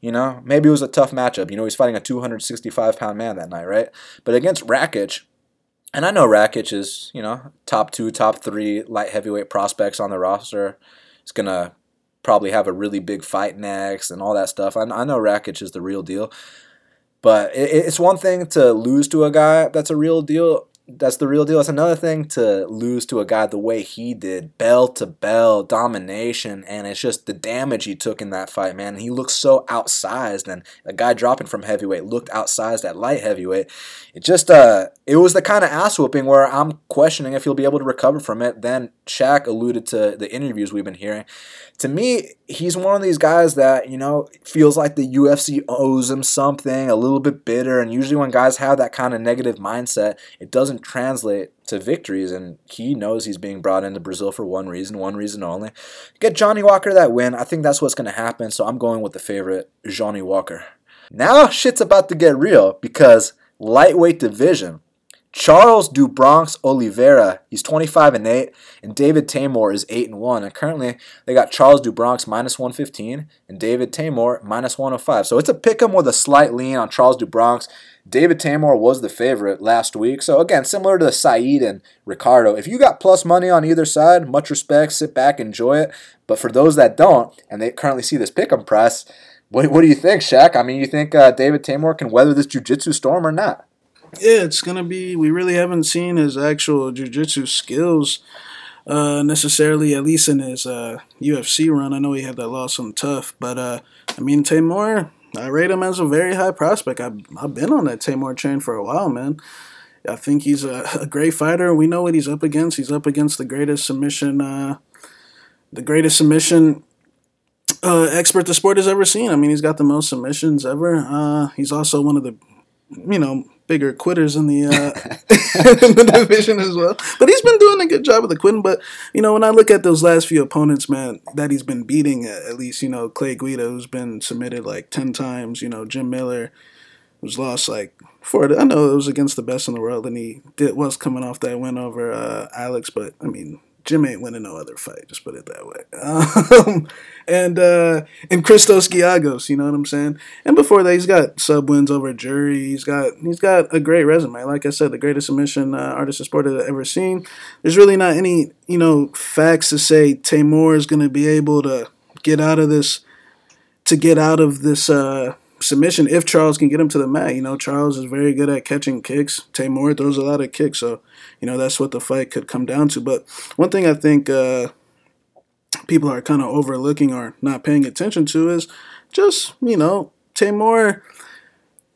you know, maybe it was a tough matchup. You know, he's fighting a 265 pound man that night, right? But against Rakic, and I know Rakic is you know top two, top three light heavyweight prospects on the roster. He's gonna probably have a really big fight next and all that stuff. I, I know Rakic is the real deal. But it, it's one thing to lose to a guy that's a real deal that's the real deal. It's another thing to lose to a guy the way he did, bell to bell, domination, and it's just the damage he took in that fight, man. He looked so outsized, and a guy dropping from heavyweight looked outsized at light heavyweight. It just, uh, it was the kind of ass whooping where I'm questioning if he'll be able to recover from it. Then Shaq alluded to the interviews we've been hearing. To me, he's one of these guys that, you know, feels like the UFC owes him something, a little bit bitter, and usually when guys have that kind of negative mindset, it doesn't translate to victories, and he knows he's being brought into Brazil for one reason, one reason only. Get Johnny Walker that win. I think that's what's going to happen, so I'm going with the favorite, Johnny Walker. Now shit's about to get real because lightweight division. Charles do Bronx Oliveira, he's 25 and 8, and David Teymur is 8 and 1. And currently they got Charles do Bronx minus 115 and David Teymur minus 105. So it's a pick 'em with a slight lean on Charles do Bronx. David Teymur was the favorite last week. So again, similar to Saeed and Ricardo, if you got plus money on either side, much respect, sit back, enjoy it. But for those that don't, and they currently see this pick price, what, what do you think, Shaq? I mean, you think uh, David Teymur can weather this jiu-jitsu storm or not? Yeah, it's gonna be. We really haven't seen his actual jujitsu skills uh, necessarily, at least in his uh, UFC run. I know he had that loss on TUF, but uh, I mean Teymur, I rate him as a very high prospect. I've I've been on that Teymur train for a while, man. I think he's a, a great fighter. We know what he's up against. He's up against the greatest submission, uh, the greatest submission uh, expert the sport has ever seen. I mean, he's got the most submissions ever. Uh, he's also one of the, you know, bigger quitters in the uh, in the division as well. But he's been doing a good job of the quitting. But you know, when I look at those last few opponents, man, that he's been beating, at least you know Clay Guida, who's been submitted like ten times. You know, Jim Miller, who's lost like four. I know it was against the best in the world, and he did was coming off that win over uh, Alex. But I mean, Jim ain't winning no other fight. Just put it that way. Um, and uh, and Christos Giagos, you know what I'm saying. And before that, he's got sub wins over Jury. He's got he's got a great resume. Like I said, the greatest submission uh, artist of sport I've ever seen. There's really not any you know facts to say Teymur is going to be able to get out of this to get out of this. Uh, submission if Charles can get him to the mat. You know, Charles is very good at catching kicks. Teymur throws a lot of kicks, so you know that's what the fight could come down to. But one thing I think uh, people are kind of overlooking or not paying attention to is just you know Teymur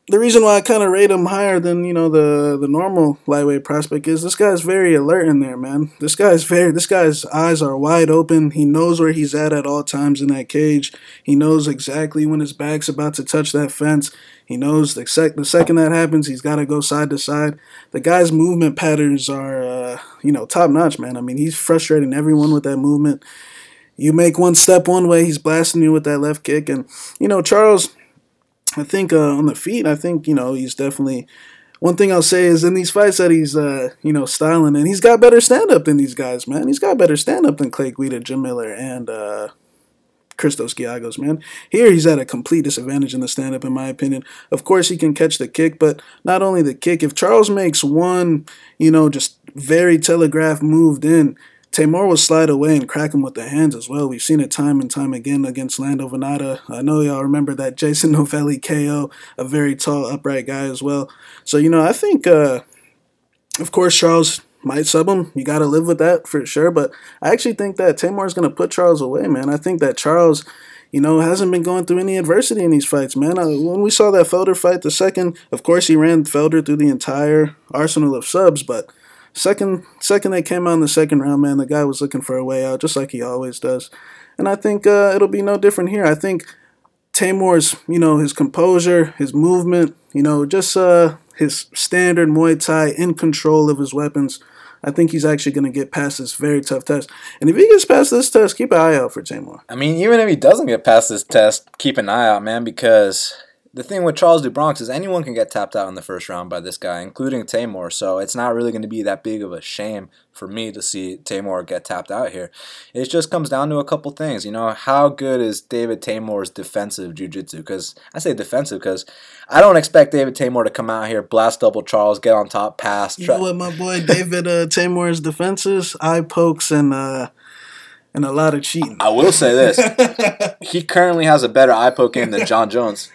the reason why I kind of rate him higher than you know the the normal lightweight prospect is this guy's very alert in there, man. This guy's very this guy's eyes are wide open. He knows where he's at at all times in that cage. He knows exactly when his back's about to touch that fence. He knows the sec the second that happens, he's got to go side to side. The guy's movement patterns are uh, you know top notch, man. I mean, he's frustrating everyone with that movement. You make one step one way, he's blasting you with that left kick, and you know Charles I think uh, on the feet, I think you know he's definitely. One thing I'll say is in these fights that he's uh, you know styling and he's got better stand up than these guys, man. He's got better stand up than Clay Guida, Jim Miller, and uh, Christos Giagos, man. Here he's at a complete disadvantage in the stand up, in my opinion. Of course, he can catch the kick, but not only the kick. If Charles makes one, you know, just very telegraph moved in, Teymur will slide away and crack him with the hands as well. We've seen it time and time again against Lando Vannata. I know y'all remember that Jason Novelli KO, a very tall, upright guy as well. So, you know, I think, uh, of course, Charles might sub him. You got to live with that for sure. But I actually think that Teymur is going to put Charles away, man. I think that Charles you know, hasn't been going through any adversity in these fights, man. Uh, when we saw that Felder fight, the second, of course, he ran Felder through the entire arsenal of subs, but Second, second they came out in the second round, man, the guy was looking for a way out, just like he always does. And I think uh, it'll be no different here. I think Teymur's, you know, his composure, his movement, you know, just uh, his standard Muay Thai in control of his weapons. I think he's actually going to get past this very tough test. And if he gets past this test, keep an eye out for Teymur. I mean, even if he doesn't get past this test, keep an eye out, man, because the thing with Charles do Bronx is anyone can get tapped out in the first round by this guy, including Teymur. So it's not really going to be that big of a shame for me to see Teymur get tapped out here. It just comes down to a couple things. You know, how good is David Teymur's defensive jiu-jitsu? Because I say defensive because I don't expect David Teymur to come out here, blast double Charles, get on top, pass. You know what, my boy David uh, Teymur's defenses, eye pokes, and uh, and a lot of cheating. I will say this: he currently has a better eye poke game than Jon Jones.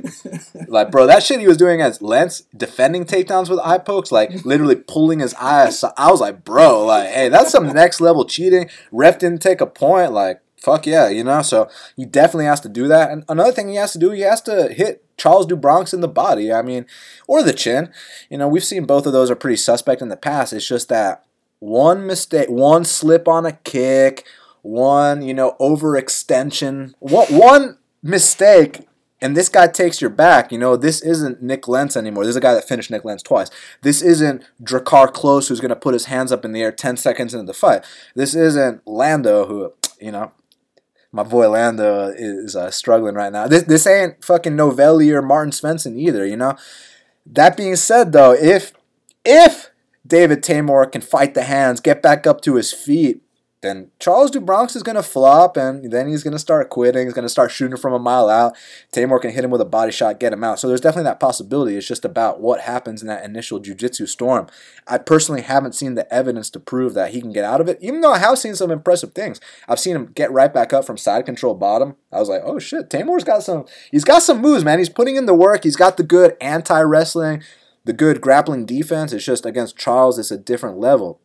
Like, bro, that shit he was doing as Lance defending takedowns with eye pokes, like literally pulling his eye. aside. I was like, bro, like, hey, that's some next level cheating. Ref didn't take a point, like. Fuck yeah, you know. So he definitely has to do that. And another thing he has to do, he has to hit Charles do Bronx in the body. I mean, or the chin. You know, we've seen both of those are pretty suspect in the past. It's just that one mistake, one slip on a kick, one, you know, overextension, one, one mistake, and this guy takes your back. You know, this isn't Nik Lentz anymore. This is a guy that finished Nik Lentz twice. This isn't Drakkar Klose who's going to put his hands up in the air 10 seconds into the fight. This isn't Lando who, you know, my boy Lando is uh, struggling right now. This this ain't fucking Novelli or Martin Svensson either, you know. That being said, though, if if David Teymur can fight the hands, get back up to his feet, then Charles do Bronx is going to flop, and then he's going to start quitting. He's going to start shooting from a mile out. Teymur can hit him with a body shot, get him out. So there's definitely that possibility. It's just about what happens in that initial jiu-jitsu storm. I personally haven't seen the evidence to prove that he can get out of it, even though I have seen some impressive things. I've seen him get right back up from side control bottom. I was like, oh shit, Teymur's got some. He's got some moves, man. He's putting in the work. He's got the good anti-wrestling, the good grappling defense. It's just against Charles, it's a different level.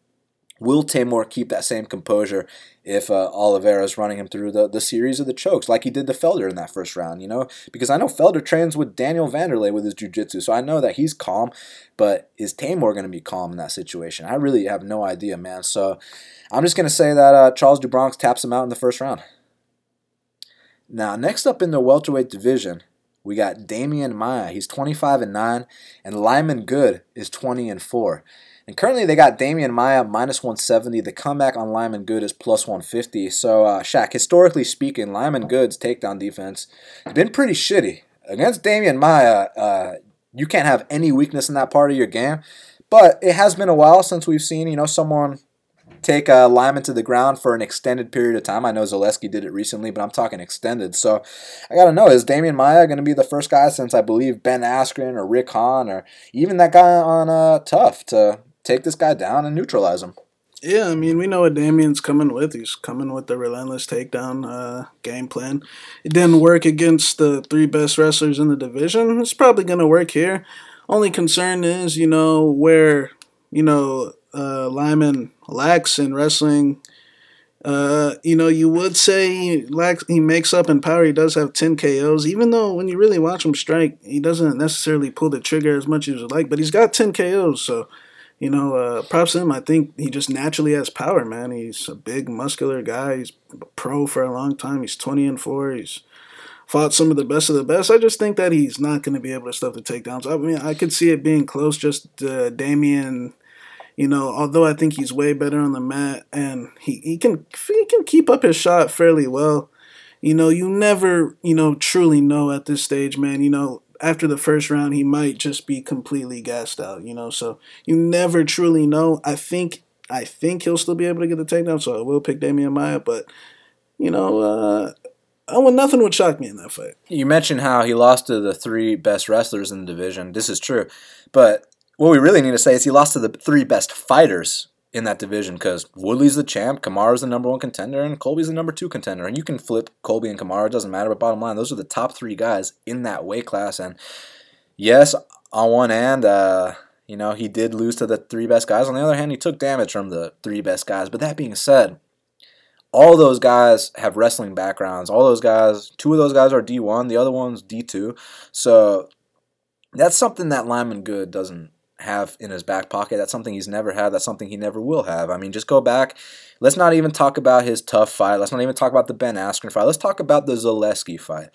Will Teymur keep that same composure if uh, is running him through the, the series of the chokes like he did to Felder in that first round, you know? Because I know Felder trains with Daniel Vanderlei with his jiu-jitsu, so I know that he's calm, but is Teymur going to be calm in that situation? I really have no idea, man. So I'm just going to say that uh, Charles do Bronx taps him out in the first round. Now, next up in the welterweight division, we got Demian Maia. He's 25 and 9, and Lyman Good is 20 and 4. And currently they got Demian Maia minus 170. The comeback on Lyman Good is plus 150. So, uh, Shaq, historically speaking, Lyman Good's takedown defense has been pretty shitty. Against Demian Maia, uh, you can't have any weakness in that part of your game. But it has been a while since we've seen, you know, someone take uh, Lyman to the ground for an extended period of time. I know Zaleski did it recently, but I'm talking extended. So I got to know, is Demian Maia going to be the first guy since I believe Ben Askren or Rick Hawn or even that guy on uh, TUF to take this guy down and neutralize him. Yeah, I mean, we know what Demian's coming with. He's coming with the relentless takedown uh, game plan. It didn't work against the three best wrestlers in the division. It's probably going to work here. Only concern is, you know, where, you know, uh, Lyman lacks in wrestling. Uh, you know, you would say he, lacks, he makes up in power. He does have 10 KOs, even though when you really watch him strike, he doesn't necessarily pull the trigger as much as you like, but he's got 10 KOs, so you know, uh, props to him. I think he just naturally has power, man. He's a big, muscular guy. He's pro for a long time. He's 20 and 4. He's fought some of the best of the best. I just think that he's not going to be able to stuff the takedowns. I mean, I could see it being close, just uh, Demian. You know, although I think he's way better on the mat and he, he can he can keep up his shot fairly well. You know, you never, you know, truly know at this stage, man. You know, after the first round, he might just be completely gassed out, you know. So you never truly know. I think I think he'll still be able to get the takedown, so I will pick Demian Maia, but you know, uh, I want nothing would shock me in that fight. You mentioned how he lost to the three best wrestlers in the division. This is true, but what we really need to say is he lost to the three best fighters in that division because Woodley's the champ, Kamaru's the number one contender, and Colby's the number two contender. And you can flip Colby and Kamaru, doesn't matter. But bottom line, those are the top three guys in that weight class. And yes, on one hand, uh, you know, he did lose to the three best guys. On the other hand, he took damage from the three best guys. But that being said, all those guys have wrestling backgrounds. All those guys, two of those guys are D1, the other one's D2. So that's something that Lyman Good doesn't have in his back pocket. That's something he's never had. That's something he never will have. I mean, just go back. Let's not even talk about his TUF fight. Let's not even talk about the Ben Askren fight. Let's talk about the Zaleski fight.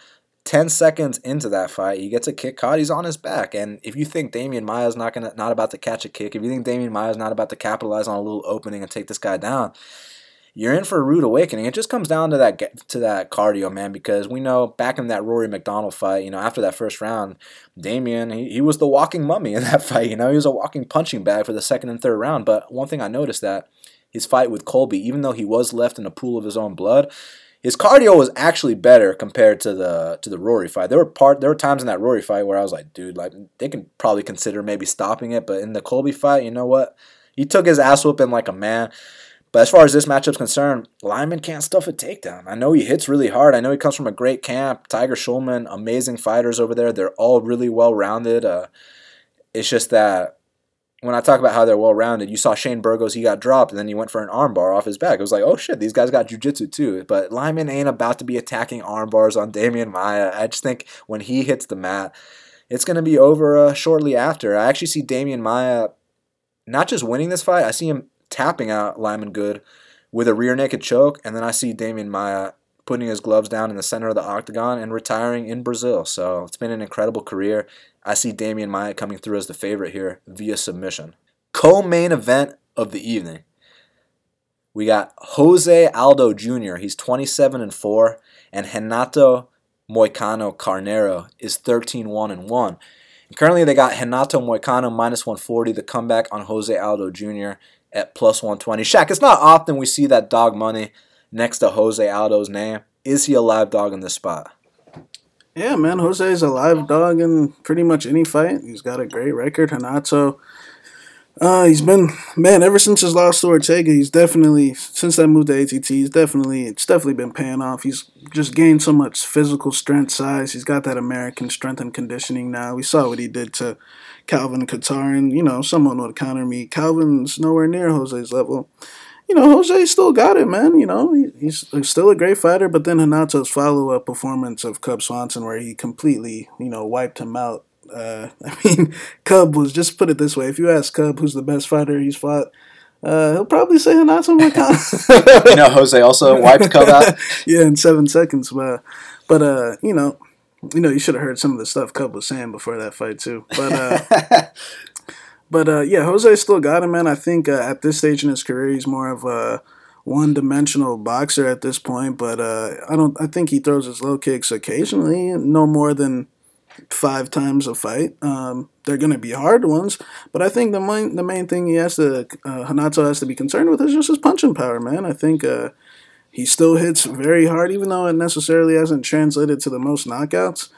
10 seconds into that fight, he gets a kick caught, he's on his back. And if you think Demian Maia's not gonna not about to catch a kick, if you think Demian Maia's not about to capitalize on a little opening and take this guy down, you're in for a rude awakening. It just comes down to that to that cardio, man. Because we know back in that Rory MacDonald fight, you know, after that first round, Demian, he, he was the walking mummy in that fight. You know, he was a walking punching bag for the second and third round. But one thing I noticed that his fight with Colby, even though he was left in a pool of his own blood, his cardio was actually better compared to the to the Rory fight. There were part there were times in that Rory fight where I was like, dude, like they can probably consider maybe stopping it, but in the Colby fight, you know what? He took his ass whooping like a man. But as far as this matchup's concerned, Lyman can't stuff a takedown. I know he hits really hard. I know he comes from a great camp. Tiger Schulman, amazing fighters over there. They're all really well rounded. Uh, it's just that when I talk about how they're well rounded, you saw Shane Burgos, he got dropped, and then he went for an armbar off his back. It was like, oh shit, these guys got jujitsu too. But Lyman ain't about to be attacking armbars on Demian Maia. I just think when he hits the mat, it's going to be over uh, shortly after. I actually see Demian Maia not just winning this fight, I see him tapping out Lyman Good with a rear naked choke, and then I see Demian Maia putting his gloves down in the center of the octagon and retiring in Brazil. So it's been an incredible career. I see Demian Maia coming through as the favorite here via submission. Co main event of the evening. We got Jose Aldo Jr., he's 27 and 4, and Renato Moicano Carneiro is 13 1 and 1. Currently, they got Renato Moicano minus 140, the comeback on Jose Aldo Jr. at plus 120. Shaq, it's not often we see that dog money next to Jose Aldo's name. Is he a live dog in this spot? Yeah, man, Jose is a live dog in pretty much any fight. He's got a great record. Renato, uh, he's been man ever since his loss to Ortega. He's definitely since that move to ATT. He's definitely it's definitely been paying off. He's just gained so much physical strength, size. He's got that American strength and conditioning now. We saw what he did to Calvin Kattar, and you know someone would counter me. Calvin's nowhere near Jose's level you know, Jose still got it, man. You know, he, he's still a great fighter. But then Renato's follow up performance of Cub Swanson, where he completely, you know, wiped him out. Uh, I mean, Cub was just put it this way: if you ask Cub who's the best fighter he's fought, uh, he'll probably say Renato Moicano. you know, Jose also wiped Cub out. yeah, in seven seconds. But, but uh, you know, you know, you should have heard some of the stuff Cub was saying before that fight too. But uh, but uh, yeah, Jose still got him, man. I think uh, at this stage in his career, he's more of a one-dimensional boxer at this point. But uh, I don't. I think he throws his low kicks occasionally, no more than five times a fight. Um, they're going to be hard ones, but I think the main the main thing he has to uh, Renato has to be concerned with is just his punching power, man. I think uh, he still hits very hard, even though it necessarily hasn't translated to the most knockouts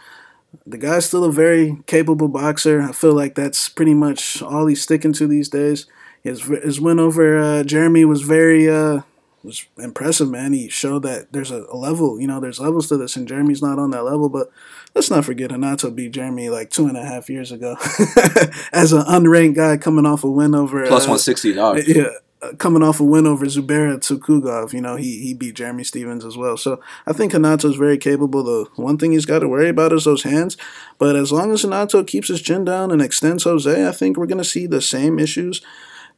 the guy's still a very capable boxer. I feel like that's pretty much all he's sticking to these days. His his win over uh, Jeremy was very uh, was impressive, man. He showed that there's a, a, level, you know, there's levels to this, and Jeremy's not on that level. But let's not forget Renato beat Jeremy like two and a half years ago as an unranked guy coming off a win over plus uh, 160 dog. Yeah, coming off a win over Zubaira Tukhugov, you know, he he beat Jeremy Stephens as well. So I think Renato is very capable. The one thing he's got to worry about is those hands. But as long as Renato keeps his chin down and extends Jose, I think we're going to see the same issues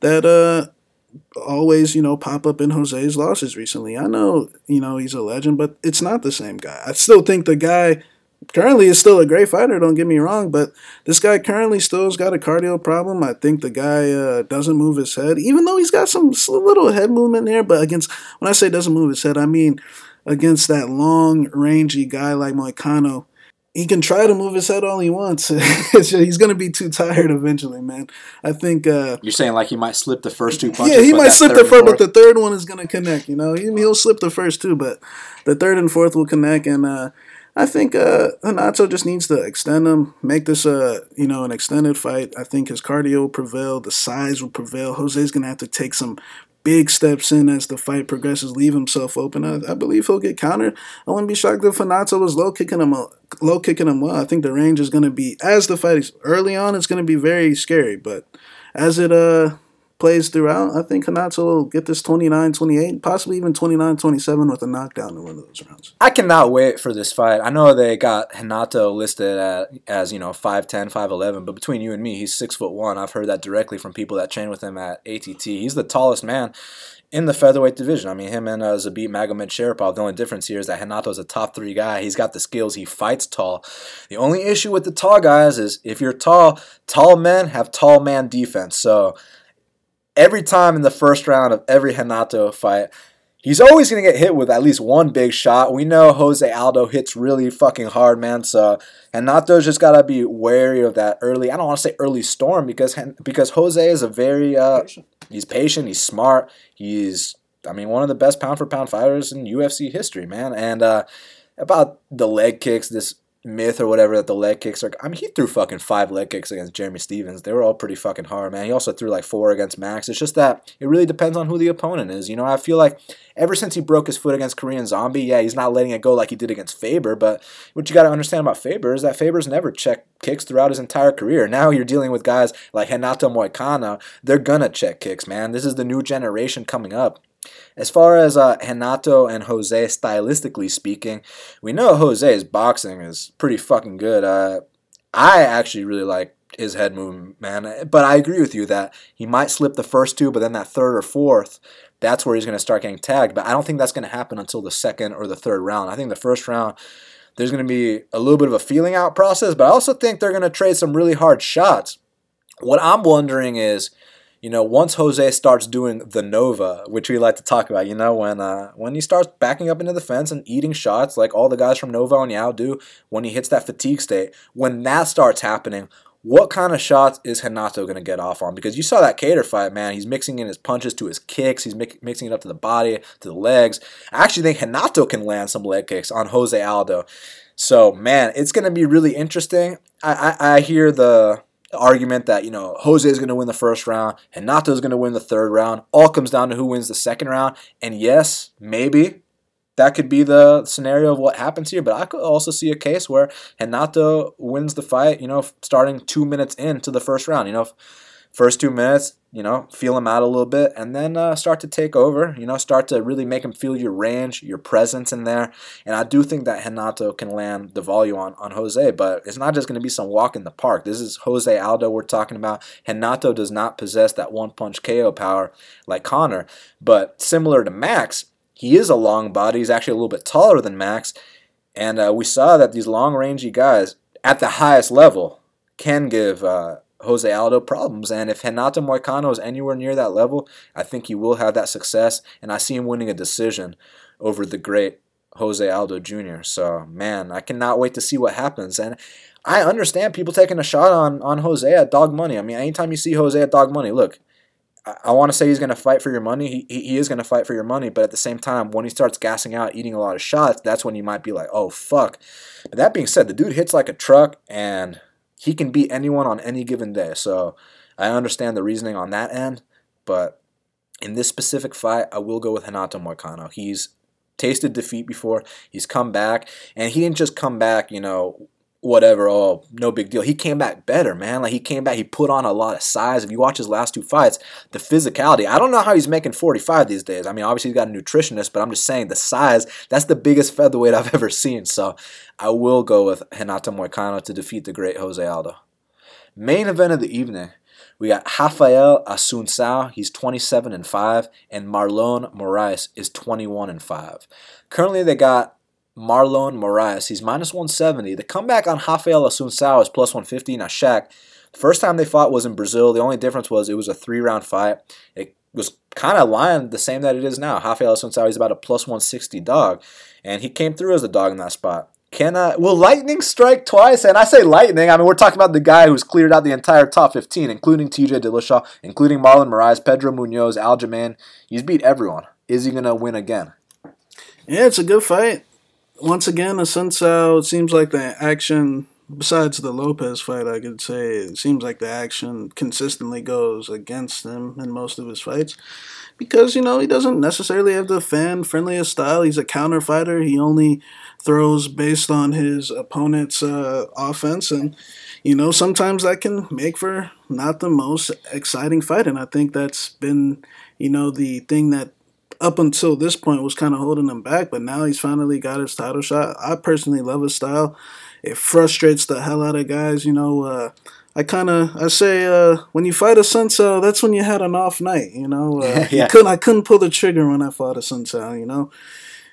that uh always, you know, pop up in Jose's losses recently. I know, you know, he's a legend, but it's not the same guy. I still think the guy currently is still a great fighter. Don't get me wrong, but this guy currently still has got a cardio problem. I think the guy uh, doesn't move his head, even though he's got some little head movement there. But against when I say doesn't move his head, I mean against that long, rangy guy like Moicano. He can try to move his head all he wants. he's going to be too tired eventually, man. I think. Uh, You're saying like he might slip the first two punches. Yeah, he might slip the first, but the third one is going to connect. You know, he, will slip the first two, but the third and fourth will connect. And uh, I think uh, Renato just needs to extend him, make this a you know an extended fight. I think his cardio will prevail, the size will prevail. Jose's gonna have to take some big steps in as the fight progresses, leave himself open. I, I believe he'll get countered. I wouldn't be shocked if Renato was low kicking him, low kicking him well. I think the range is gonna be as the fight is early on. It's gonna be very scary, but as it uh plays throughout, I think Renato will get this 29 28, possibly even 29 27 with a knockdown in one of those rounds. I cannot wait for this fight. I know they got Renato listed at, as, you know, 5'10, 5'11, but between you and me, he's 6 foot 1. I've heard that directly from people that train with him at ATT. He's the tallest man in the featherweight division. I mean, him and uh, Zabit Magomedsharipov, the only difference here is that Renato's a top three guy. He's got the skills. He fights tall. The only issue with the tall guys is if you're tall, tall men have tall man defense. So every time in the first round of every Hanato fight, he's always going to get hit with at least one big shot. We know Jose Aldo hits really fucking hard, man. So Renato's just got to be wary of that early. I don't want to say early storm because because Jose is a very uh, he's patient, he's smart, he's I mean one of the best pound for pound fighters in UFC history, man. And uh, about the leg kicks, this myth or whatever that the leg kicks are. I mean, he threw fucking five leg kicks against Jeremy Stephens. They were all pretty fucking hard, man. He also threw like four against Max. It's just that it really depends on who the opponent is. You know, I feel like ever since he broke his foot against Korean Zombie, yeah, he's not letting it go like he did against Faber. But what you got to understand about Faber is that Faber's never checked kicks throughout his entire career. Now you're dealing with guys like Renato Moicano. They're gonna check kicks, man. This is the new generation coming up. As far as uh, Renato and Jose stylistically speaking, we know Jose's boxing is pretty fucking good. Uh, I actually really like his head movement, man. But I agree with you that he might slip the first two, but then that third or fourth, that's where he's going to start getting tagged. But I don't think that's going to happen until the second or the third round. I think the first round, there's going to be a little bit of a feeling out process, but I also think they're going to trade some really hard shots. What I'm wondering is you know, once Jose starts doing the Nova, which we like to talk about, you know, when uh, when he starts backing up into the fence and eating shots like all the guys from Nova União do, when he hits that fatigue state, when that starts happening, what kind of shots is Renato going to get off on? Because you saw that Kattar fight, man. He's mixing in his punches to his kicks. He's mixing it up to the body, to the legs. I actually think Renato can land some leg kicks on Jose Aldo. So, man, it's going to be really interesting. I, I, I hear the argument that you know Jose is going to win the first round, Renato is going to win the third round. All comes down to who wins the second round. And yes, maybe that could be the scenario of what happens here. But I could also see a case where Renato wins the fight. You know, starting two minutes into the first round. You know, first two minutes, you know, feel him out a little bit, and then uh, start to take over. You know, start to really make him feel your range, your presence in there. And I do think that Henato can land the volume on, on Jose, but it's not just going to be some walk in the park. This is Jose Aldo we're talking about. Henato does not possess that one punch KO power like Conor, but similar to Max, he is a long body. He's actually a little bit taller than Max. And uh, we saw that these long rangey guys at the highest level can give. Uh, Jose Aldo problems. And if Renato Moicano is anywhere near that level, I think he will have that success. And I see him winning a decision over the great Jose Aldo Jr. So, man, I cannot wait to see what happens. And I understand people taking a shot on, on Jose at dog money. I mean, anytime you see Jose at dog money, look, I, I want to say he's going to fight for your money. He, he is going to fight for your money. But at the same time, when he starts gassing out, eating a lot of shots, that's when you might be like, oh, fuck. But that being said, the dude hits like a truck and he can beat anyone on any given day. So I understand the reasoning on that end, but in this specific fight, I will go with Renato Moicano. He's tasted defeat before. He's come back, and he didn't just come back, you know, whatever, oh, no big deal. He came back better, man. Like he came back, he put on a lot of size. If you watch his last two fights, the physicality, I don't know how he's making 45 these days. I mean, obviously he's got a nutritionist, but I'm just saying the size, that's the biggest featherweight I've ever seen. So I will go with Renato Moicano to defeat the great Jose Aldo. Main event of the evening. We got Rafael Assunção, he's 27 and 5, and Marlon Moraes is 21 and 5. Currently they got Marlon Moraes. He's minus 170. The comeback on Rafael Assunção is plus 150. Now, Shaq, the first time they fought was in Brazil. The only difference was it was a three round fight. It was kind of lying the same that it is now. Rafael Assunção is about a plus 160 dog, and he came through as a dog in that spot. Can uh, will lightning strike twice? And I say lightning. I mean, we're talking about the guy who's cleared out the entire top 15, including T.J. Dillashaw, including Marlon Moraes, Pedro Munhoz, Aljamain. He's beat everyone. Is he gonna win again? Yeah, it's a good fight once again, Assunção, it seems like the action, besides the Lopez fight, I could say, it seems like the action consistently goes against him in most of his fights. Because, you know, he doesn't necessarily have the fan friendliest style. He's a counter fighter. He only throws based on his opponent's uh, offense. And, you know, sometimes that can make for not the most exciting fight. And I think that's been, you know, the thing that up until this point was kind of holding him back, but now he's finally got his title shot. I personally love his style. It frustrates the hell out of guys. You know, uh, I kind of I say uh, when you fight Assunção, that's when you had an off night. You know, uh, yeah. couldn't I couldn't pull the trigger when I fought Assunção. You know,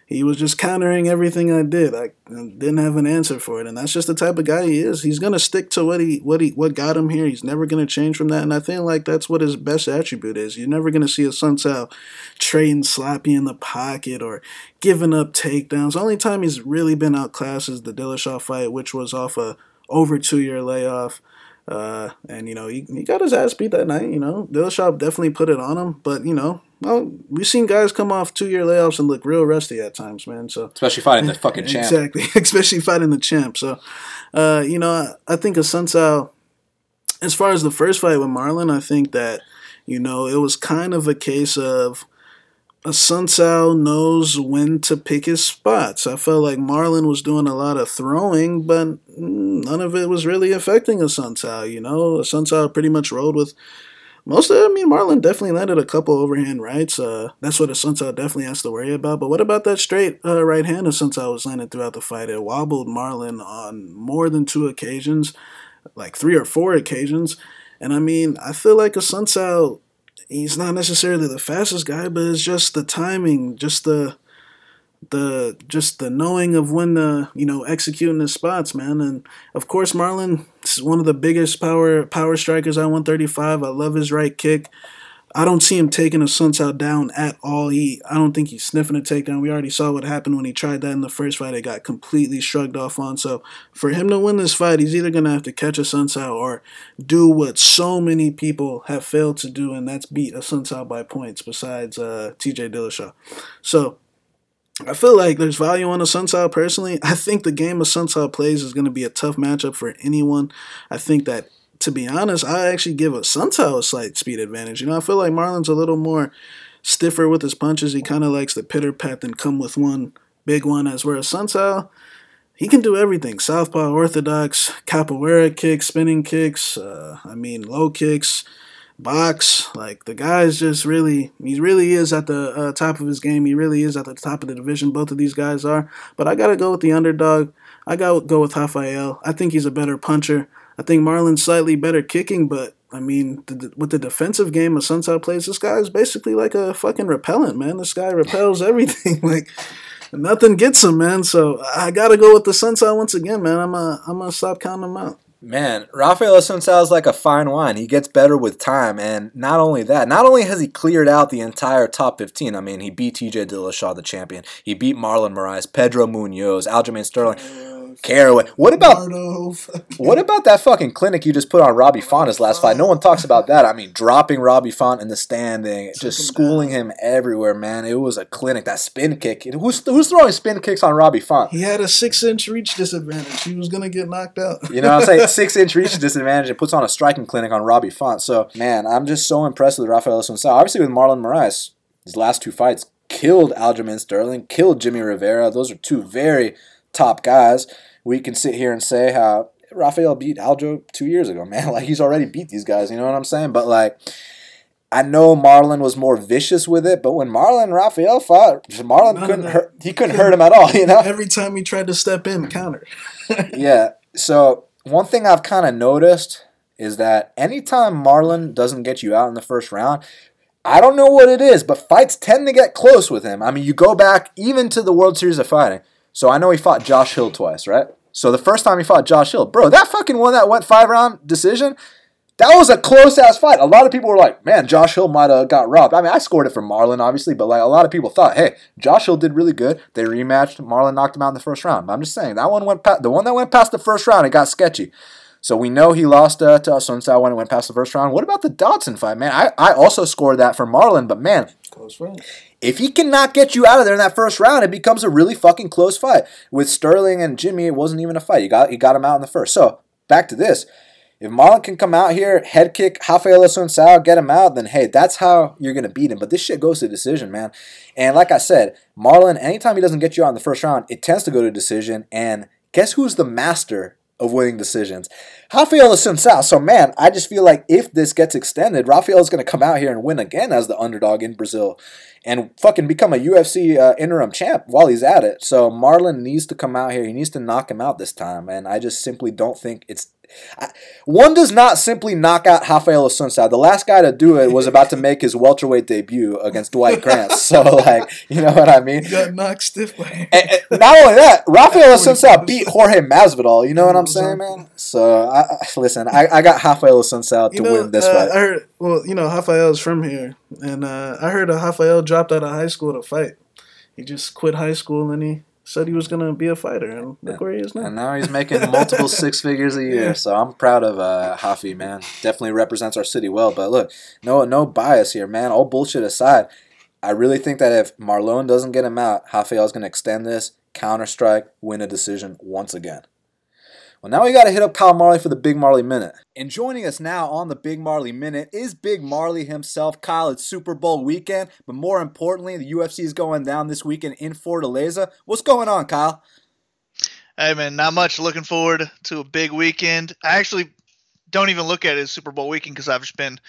he was just countering everything I did. I didn't have an answer for it, and that's just the type of guy he is. He's gonna stick to what he what he what got him here. He's never gonna change from that, and I think like that's what his best attribute is. You're never gonna see a Assunção trading sloppy in the pocket or giving up takedowns. The only time he's really been outclassed is the Dillashaw fight, which was off a over two year layoff. Uh, and you know he, he got his ass beat that night. You know Dillashaw definitely put it on him, but you know well we've seen guys come off two year layoffs and look real rusty at times, man. So especially fighting the fucking champ. Exactly, especially fighting the champ. So, uh, you know I, I think Assunção, as far as the first fight with Marlon, I think that you know it was kind of a case of Assunção knows when to pick his spots. I felt like Marlon was doing a lot of throwing, but none of it was really affecting Assunção. You know, Assunção pretty much rolled with most of it. I mean, Marlon definitely landed a couple overhand rights. Uh, that's what Assunção definitely has to worry about. But what about that straight uh, right hand Assunção was landing throughout the fight? It wobbled Marlon on more than two occasions, like three or four occasions. And I mean, I feel like Assunção he's not necessarily the fastest guy, but it's just the timing, just the the just the knowing of when to you know executing his spots, man. And of course, Marlon is one of the biggest power power strikers at 135. I love his right kick. I don't see him taking a Assunção down at all. He, I don't think he's sniffing a takedown. We already saw what happened when he tried that in the first fight. It got completely shrugged off on. So for him to win this fight, he's either gonna have to catch a Assunção or do what so many people have failed to do, and that's beat a Assunção by points. Besides uh, T.J. Dillashaw, so. I feel like there's value on a Assunção personally. I think the game of Assunção plays is going to be a tough matchup for anyone. I think that to be honest, I actually give a Assunção a slight speed advantage. You know, I feel like Marlon's a little more stiffer with his punches. He kind of likes the pitter pat and come with one big one, as whereas Assunção, he can do everything southpaw, orthodox, capoeira kicks, spinning kicks, uh, I mean, low kicks, box. Like, the guy's just really, he really is at the uh, top of his game. He really is at the top of the division. Both of these guys are. But I got to go with the underdog. I got to go with Rafael. I think he's a better puncher. I think Marlon's slightly better kicking, but I mean, the, with the defensive game Assunção plays, this guy is basically like a fucking repellent, man. This guy repels everything. like nothing gets him, man. So I gotta go with the Assunção once again, man. I'm a, I'm gonna stop counting him out. Man, Rafael Assunção is like a fine wine. He gets better with time, and not only that, not only has he cleared out the entire top 15. I mean, he beat T.J. Dillashaw, the champion. He beat Marlon Moraes, Pedro Munhoz, Aljamain Sterling. Caraway. What about what about that fucking clinic you just put on Robbie Font his last fight? No one talks about that. I mean, dropping Robbie Font in the standing, just schooling him everywhere, man. It was a clinic. That spin kick. Who's who's throwing spin kicks on Robbie Font? He had a six inch reach disadvantage. He was gonna get knocked out. you know what I'm saying? Six inch reach disadvantage. It puts on a striking clinic on Robbie Font. So man, I'm just so impressed with Rafael Assunção. Obviously with Marlon Moraes, his last two fights killed Aljamain Sterling, killed Jimmy Rivera. Those are two very top guys we can sit here and say how Rafael beat Aljo two years ago, man. Like he's already beat these guys, you know what I'm saying? But like I know Marlon was more vicious with it, but when Marlon and Rafael fought, Marlon None couldn't hurt he couldn't hurt him at all, you know? Every time he tried to step in, counter. yeah. So one thing I've kind of noticed is that anytime Marlon doesn't get you out in the first round, I don't know what it is, but fights tend to get close with him. I mean, you go back even to the World Series of Fighting. So I know he fought Josh Hill twice, right? So the first time he fought Josh Hill, bro, that fucking one that went five round decision, that was a close ass fight. A lot of people were like, man, Josh Hill might have got robbed. I mean, I scored it for Marlon, obviously, but like a lot of people thought, hey, Josh Hill did really good. They rematched. Marlon knocked him out in the first round. But I'm just saying that one went past the one that went past the first round. It got sketchy. So we know he lost uh, to Assunção when it went past the first round. What about the Dodson fight, man? I, I also scored that for Marlon, but man, if he cannot get you out of there in that first round, it becomes a really fucking close fight. With Sterling and Jimmy, it wasn't even a fight. He got he got him out in the first. So back to this. If Marlon can come out here, head kick Rafael Assunção, get him out, then hey, that's how you're gonna beat him. But this shit goes to decision, man. And like I said, Marlon, anytime he doesn't get you out in the first round, it tends to go to decision. And guess who's the master of winning decisions. Rafael Assunção. So, man, I just feel like if this gets extended, Rafael is going to come out here and win again as the underdog in Brazil and fucking become a UFC uh, interim champ while he's at it. So, Marlon needs to come out here. He needs to knock him out this time. And I just simply don't think it's one does not simply knock out Rafael Assunção. The last guy to do it was about to make his welterweight debut against Dwight Grant. So, like, you know what I mean? He got knocked stiff by him. And, and not only that, Rafael Assunção beat Jorge Masvidal. You know what I'm saying, man? So, I, listen, I, I got Rafael Assunção to you know, win this uh, fight. I heard, well, you know, Rafael's from here, and uh, I heard a Rafael dropped out of high school to fight. He just quit high school and he said he was gonna be a fighter, and look where he is now. And now he's making multiple six figures a year. So I'm proud of uh, Hafi, man. Definitely represents our city well. But look, no no bias here, man. All bullshit aside, I really think that if Marlon doesn't get him out, Rafael's going to extend this, counter strike, win a decision once again. Well, now we got to hit up Kyle Marley for the Big Marley Minute. And joining us now on the Big Marley Minute is Big Marley himself. Kyle, it's Super Bowl weekend, but more importantly, the UFC is going down this weekend in Fortaleza. What's going on, Kyle? Hey man, not much. Looking forward to a big weekend. I actually don't even look at it as Super Bowl weekend because I've just been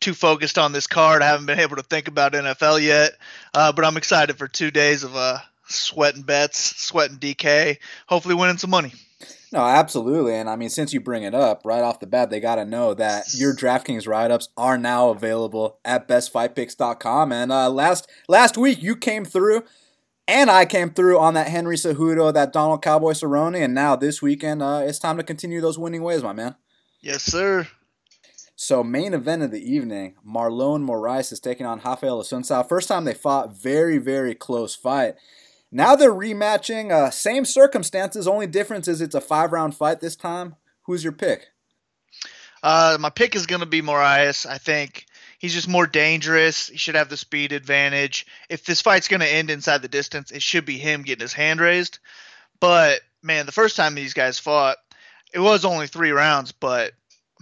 too focused on this card. I haven't been able to think about NFL yet. Uh, but I'm excited for two days of uh, sweating bets, sweating DK, hopefully winning some money. No, absolutely. And I mean, since you bring it up, right off the bat, they got to know that your DraftKings write ups are now available at bestfightpicks.com. And uh, last last week, you came through, and I came through on that Henry Cejudo, that Donald Cowboy Cerrone. And now this weekend, uh, it's time to continue those winning ways, my man. Yes, sir. So, main event of the evening, Marlon Moraes is taking on Rafael Assunção. First time they fought, very, very close fight. Now they're rematching, uh, same circumstances, only difference is it's a five round fight this time. Who's your pick? Uh, my pick is going to be Moraes. I think he's just more dangerous. He should have the speed advantage. If this fight's going to end inside the distance, it should be him getting his hand raised. But man, the first time these guys fought, it was only three rounds, but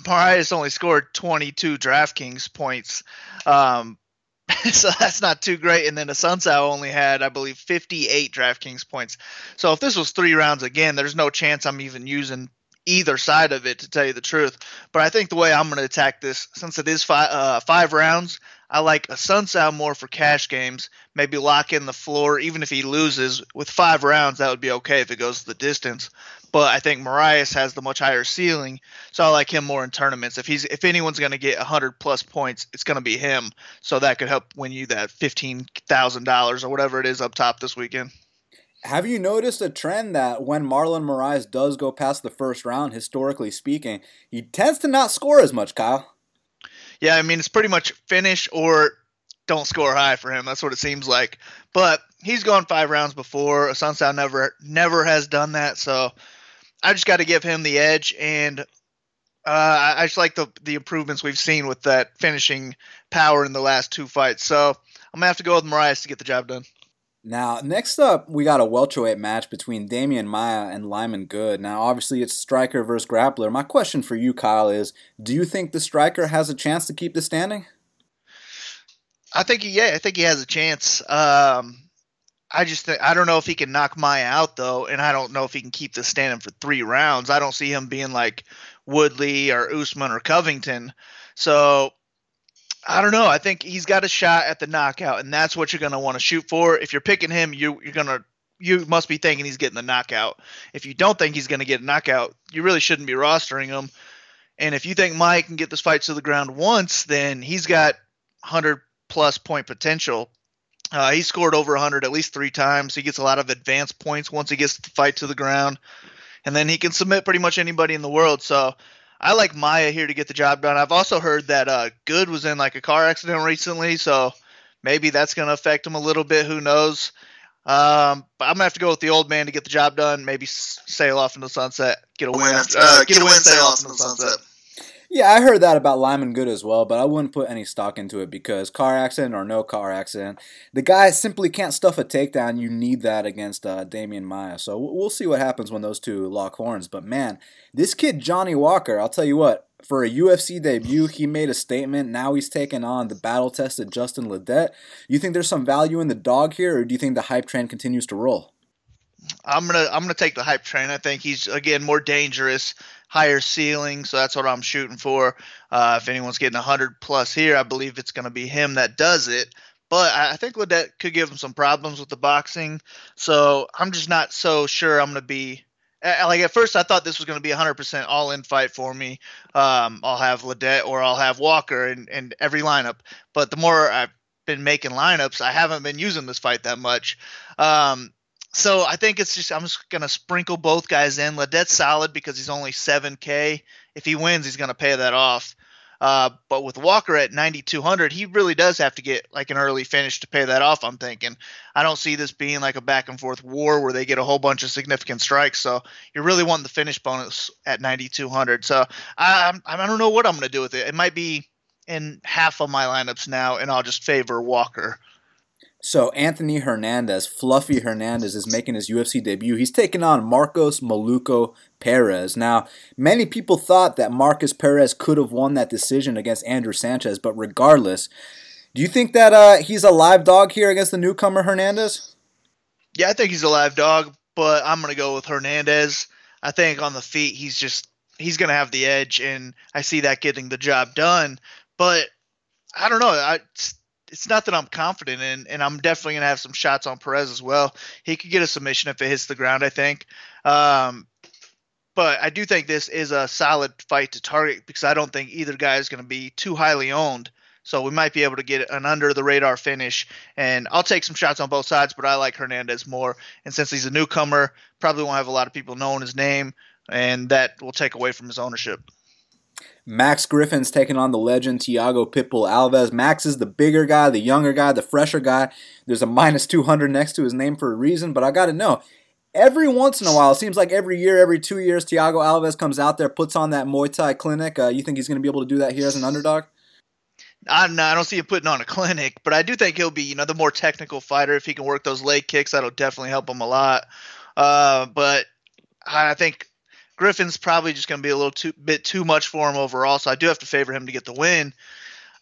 Moraes only scored 22 DraftKings points. Um, so that's not too great. And then Assunção only had, I believe, 58 DraftKings points. So if this was three rounds again, there's no chance I'm even using either side of it, to tell you the truth. But I think the way I'm going to attack this, since it is five, uh, five rounds, I like Assunção more for cash games. Maybe lock in the floor, even if he loses. With five rounds, that would be okay if it goes the distance. But I think Moraes has the much higher ceiling, so I like him more in tournaments. If he's if anyone's going to get 100 plus points, it's going to be him. So that could help win you that fifteen thousand dollars or whatever it is up top this weekend. Have you noticed a trend that when Marlon Moraes does go past the first round, historically speaking, he tends to not score as much, Kyle? Yeah, I mean it's pretty much finish or don't score high for him. That's what it seems like. But he's gone five rounds before. Sunsao never never has done that, so I just got to give him the edge. And uh, I just like the the improvements we've seen with that finishing power in the last two fights. So I'm gonna have to go with Moraes to get the job done. Now, next up, we got a welterweight match between Demian Maia and Lyman Good. Now, obviously, it's striker versus grappler. My question for you, Kyle, is do you think the striker has a chance to keep the standing? I think he, yeah, I think he has a chance. Um, I just think I don't know if he can knock Maia out though, and I don't know if he can keep this standing for three rounds. I don't see him being like Woodley or Usman or Covington. So I don't know. I think he's got a shot at the knockout, and that's what you're gonna want to shoot for. If you're picking him, you you're gonna you must be thinking he's getting the knockout. If you don't think he's gonna get a knockout, you really shouldn't be rostering him. And if you think Mike can get this fight to the ground once, then he's got 100 plus point potential. Uh, he scored over 100 at least three times. He gets a lot of advanced points once he gets the fight to the ground, and then he can submit pretty much anybody in the world. So I like Maia here to get the job done. I've also heard that uh, Good was in like a car accident recently, so maybe that's going to affect him a little bit. Who knows? Um, but I'm gonna have to go with the old man to get the job done. Maybe sail off into the sunset, get a win, uh, get a win, sail off into the sunset. Yeah, I heard that about Lyman Good as well, but I wouldn't put any stock into it because car accident or no car accident, the guy simply can't stuff a takedown. You need that against uh, Demian Maia. So we'll see what happens when those two lock horns. But man, this kid Johnny Walker, I'll tell you what, for a UFC debut, he made a statement. Now he's taking on the battle tested Justin Ledet. You think there's some value in the dog here, or do you think the hype train continues to roll? I'm gonna I'm gonna take the hype train. I think he's again more dangerous, higher ceiling, so that's what I'm shooting for. Uh, if anyone's getting 100 plus here, I believe it's gonna be him that does it. But I think Ledet could give him some problems with the boxing, so I'm just not so sure I'm gonna be. uh, Like at first, I thought this was going to be a 100% all-in fight for me. Um, I'll have Ledet or I'll have Walker in, in every lineup. But the more I've been making lineups, I haven't been using this fight that much. Um, so I think it's just I'm just gonna sprinkle both guys in. Ledet's solid because he's only seven K. If he wins, he's gonna pay that off. Uh, but with Walker at 9,200, he really does have to get like an early finish to pay that off. I'm thinking. I don't see this being like a back and forth war where they get a whole bunch of significant strikes. So you're really wanting the finish bonus at 9,200. So I, I don't know what I'm going to do with it. It might be in half of my lineups now, and I'll just favor Walker. So Anthony Hernandez, Fluffy Hernandez, is making his UFC debut. He's taking on Markus Maluko Perez. Now, many people thought that Markus Perez could have won that decision against Andrew Sanchez, but regardless, do you think that uh, he's a live dog here against the newcomer Hernandez? Yeah, I think he's a live dog, but I'm to go with Hernandez. I think on the feet, he's just he's to have the edge, and I see that getting the job done. But I don't know. I it's not that I'm confident in, and I'm definitely gonna have some shots on Perez as well. He could get a submission if it hits the ground, I think. Um, but I do think this is a solid fight to target because I don't think either guy is going to be too highly owned. So we might be able to get an under the radar finish. And I'll take some shots on both sides, but I like Hernandez more. And since he's a newcomer, probably won't have a lot of people knowing his name, and that will take away from his ownership. Max Griffin's taking on the legend Thiago Pitbull Alves. Max is the bigger guy, the younger guy, the fresher guy. There's a minus 200 next to his name for a reason, but I got to know. Every once in a while, it seems like every year, every two years, Thiago Alves comes out there, puts on that Muay Thai clinic. Uh, you think he's going to be able to do that here as an underdog? I don't, I don't see him putting on a clinic, but I do think he'll be, you know, the more technical fighter. If he can work those leg kicks, that'll definitely help him a lot. Uh, but I think Griffin's probably just going to be a little too bit too much for him overall, so I do have to favor him to get the win.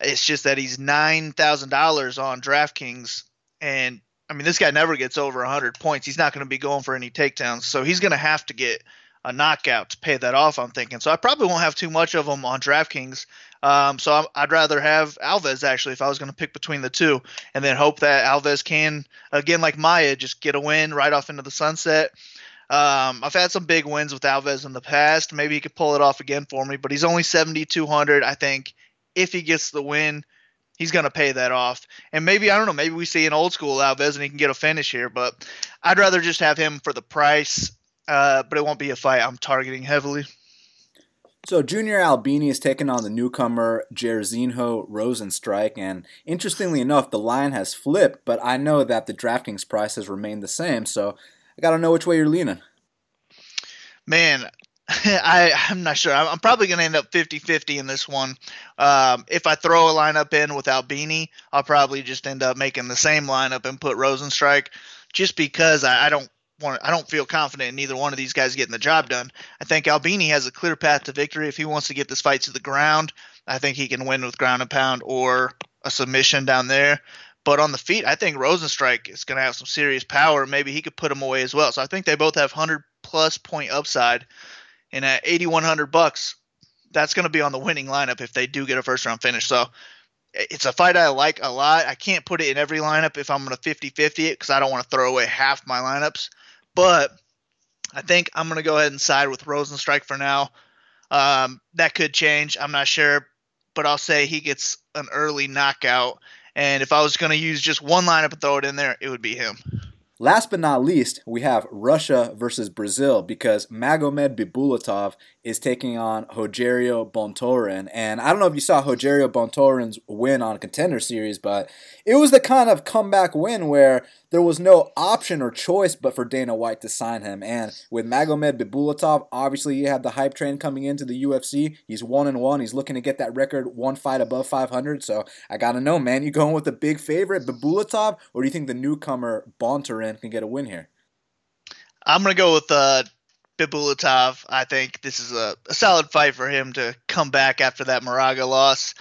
It's just that he's nine thousand dollars on DraftKings, and I mean this guy never gets over hundred points. He's not going to be going for any takedowns, so he's going to have to get a knockout to pay that off. I'm thinking, so I probably won't have too much of him on DraftKings. Um, so i would rather have Alves actually if I was going to pick between the two, and then hope that Alves can again like Maia, just get a win right off into the sunset. Um, I've had some big wins with Alves in the past. Maybe he could pull it off again for me, but he's only 7,200. I think if he gets the win, he's going to pay that off. And maybe, I don't know, maybe we see an old school Alves and he can get a finish here, but I'd rather just have him for the price, uh, but it won't be a fight I'm targeting heavily. So Junior Albini is taking on the newcomer Jairzinho Rozenstruik, and interestingly enough, the line has flipped, but I know that the DraftKings price has remained the same, so I got to know which way you're leaning. Man, I, I'm not sure. I'm, probably going to end up 50 50 in this one. Um, if I throw a lineup in without Albini, I'll probably just end up making the same lineup and put Rozenstruik just because I, I don't want I don't feel confident in either one of these guys getting the job done. I think Albini has a clear path to victory if he wants to get this fight to the ground. I think he can win with ground and pound or a submission down there. But on the feet, I think Rozenstruik is going to have some serious power. Maybe he could put him away as well. So I think they both have 100 plus point upside. And at 8100 bucks, that's going to be on the winning lineup if they do get a first round finish. So it's a fight I like a lot. I can't put it in every lineup if I'm going to 50 50 it because I don't want to throw away half my lineups. But I think I'm going to go ahead and side with Rozenstruik for now. Um, that could change. I'm not sure. But I'll say he gets an early knockout and if I was going to use just one lineup and throw it in there, it would be him. Last but not least, we have Russia versus Brazil because Magomed Bibulatov is taking on Rogerio Bontorin. And I don't know if you saw Rogerio Bontorin's win on Contender Series, but it was the kind of comeback win where there was no option or choice but for Dana White to sign him. And with Magomed Bibulatov, obviously he had the hype train coming into the UFC. He's one and one. He's looking to get that record one fight above 500. So I gotta know, man, you going with the big favorite Bibulatov, or do you think the newcomer Bontorin can get a win here? I'm gonna go with uh, Bibulatov. I think this is a, a, solid fight for him to come back after that Moraga loss.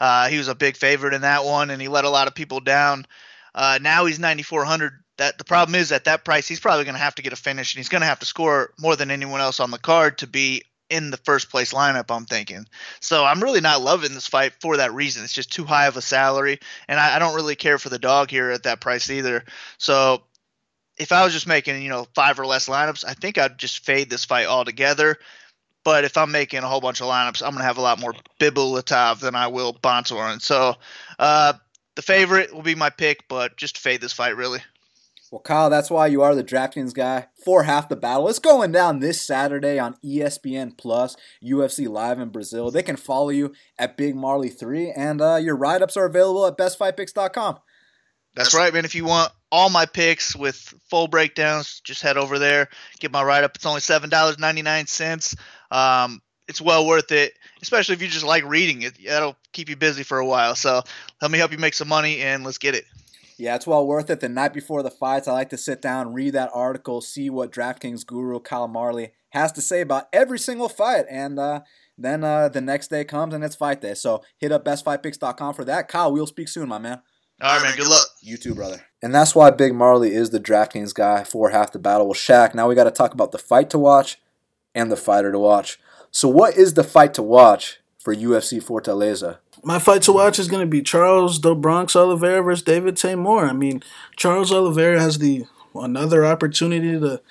Uh, he was a big favorite in that one, and he let a lot of people down. Uh, now he's 9,400. That the problem is at that price, he's probably going to have to get a finish, and he's going to have to score more than anyone else on the card to be in the first place lineup. I'm thinking. So I'm really not loving this fight for that reason. It's just too high of a salary, and I, I don't really care for the dog here at that price either. So if I was just making, you know, five or less lineups, I think I'd just fade this fight altogether. But if I'm making a whole bunch of lineups, I'm going to have a lot more Bibulatov than I will Bontorin. So uh, the favorite will be my pick, but just fade this fight, really. Well, Kyle, that's why you are the DraftKings guy for half the battle. It's going down this Saturday on ESPN Plus, UFC Live in Brazil. They can follow you at Big Marley 3, and uh, your write ups are available at bestfightpicks.com. That's right, man. If you want all my picks with full breakdowns, just head over there, get my write up. It's only $7.99. Um, it's well worth it, especially if you just like reading it. That'll keep you busy for a while. So let me help you make some money, and let's get it. Yeah, it's well worth it. The night before the fights, I like to sit down, read that article, see what DraftKings guru Kyle Marley has to say about every single fight, and uh, then uh, the next day comes and it's fight day. So hit up bestfightpicks.com for that. Kyle, we'll speak soon, my man. All right, man. Good luck. You too, brother. And that's why Big Marley is the DraftKings guy for half the battle. Well, Shaq, now we got to talk about the fight to watch and the fighter to watch. So, what is the fight to watch for UFC Fortaleza? My fight to watch is going to be Charles Do Bronx Oliveira versus David Teymur. I mean, Charles Oliveira has the another opportunity to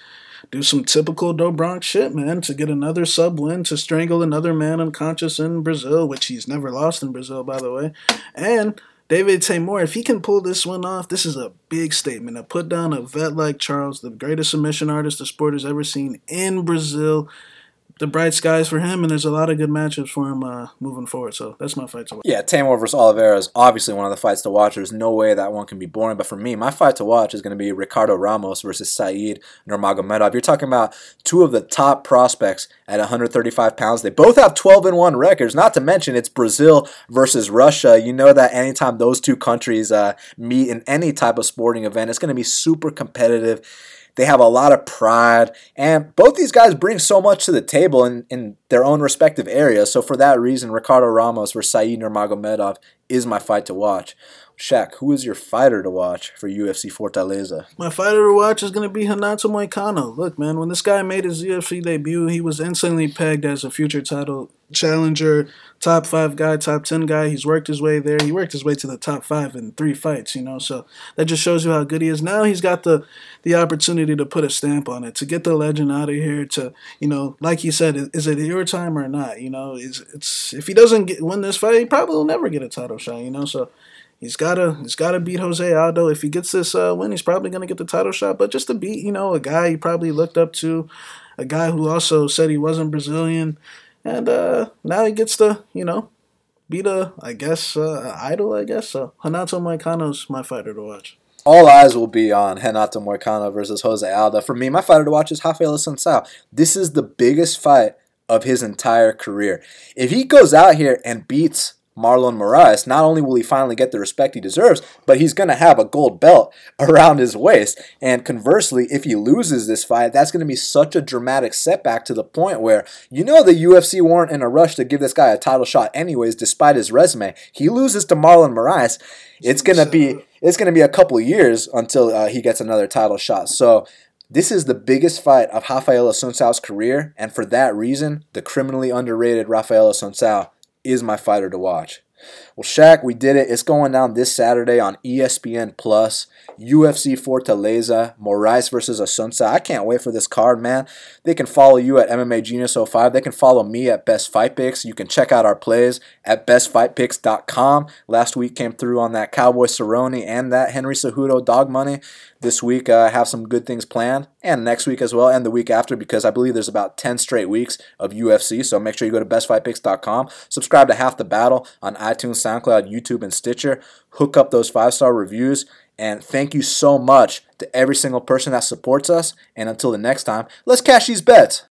do some typical Do Bronx shit, man, to get another sub win, to strangle another man unconscious in Brazil, which he's never lost in Brazil, by the way. And David Teymur, if he can pull this one off, this is a big statement. To put down a vet like Charles, the greatest submission artist the sport has ever seen in Brazil the bright skies for him, and there's a lot of good matchups for him uh, moving forward. So that's my fight to watch. Yeah, Teymur versus Oliveira is obviously one of the fights to watch. There's no way that one can be boring. But for me, my fight to watch is going to be Ricardo Ramos versus Said Nurmagomedov. You're talking about two of the top prospects at 135 pounds. They both have 12 and one records. Not to mention it's Brazil versus Russia. You know that anytime those two countries uh, meet in any type of sporting event, it's going to be super competitive they have a lot of pride, and both these guys bring so much to the table in, in their own respective areas. So for that reason, Ricardo Ramos versus Said Nurmagomedov is my fight to watch. Shaq, who is your fighter to watch for UFC Fortaleza? My fighter to watch is going to be Renato Moicano. Look, man, when this guy made his UFC debut, he was instantly pegged as a future title challenger, top five guy, top 10 guy. He's worked his way there. He worked his way to the top five in three fights, you know, so that just shows you how good he is. Now he's got the, the opportunity to put a stamp on it, to get the legend out of here, to, you know, like you said, is, it your time or not? You know, it's, it's if he doesn't get, win this fight, he probably will never get a title shot, you know, so He's gotta he's gotta beat Jose Aldo. If he gets this uh, win, he's probably gonna get the title shot. But just to beat, you know, a guy he probably looked up to, a guy who also said he wasn't Brazilian, and uh, now he gets to, you know, beat a I guess uh, idol. I guess so. Renato Moicano's my fighter to watch. All eyes will be on Renato Moicano versus Jose Aldo. For me, my fighter to watch is Rafael Assunção. This is the biggest fight of his entire career. If he goes out here and beats Marlon Moraes, not only will he finally get the respect he deserves, but he's going to have a gold belt around his waist. And conversely, if he loses this fight, that's going to be such a dramatic setback to the point where you know the UFC weren't in a rush to give this guy a title shot anyways, despite his resume. He loses to Marlon Moraes, it's going to be it's going to be a couple years until uh, he gets another title shot. So this is the biggest fight of Rafael Assunção's career, and for that reason, the criminally underrated Rafael Assunção is my fighter to watch. Well, Shaq, we did it. It's going down this Saturday on ESPN Plus. UFC Fortaleza, Moraes versus Assunção. I can't wait for this card, man. They can follow you at MMA Genius 05. They can follow me at Best Fight Picks. You can check out our plays at bestfightpicks.com. Last week came through on that Cowboy Cerrone and that Henry Cejudo dog money. This week, uh, I have some good things planned, and next week as well, and the week after, because I believe there's about 10 straight weeks of UFC. So make sure you go to bestfightpicks.com. Subscribe to Half the Battle on iTunes, SoundCloud, YouTube, and Stitcher. Hook up those five star reviews. And thank you so much to every single person that supports us. And until the next time, let's cash these bets.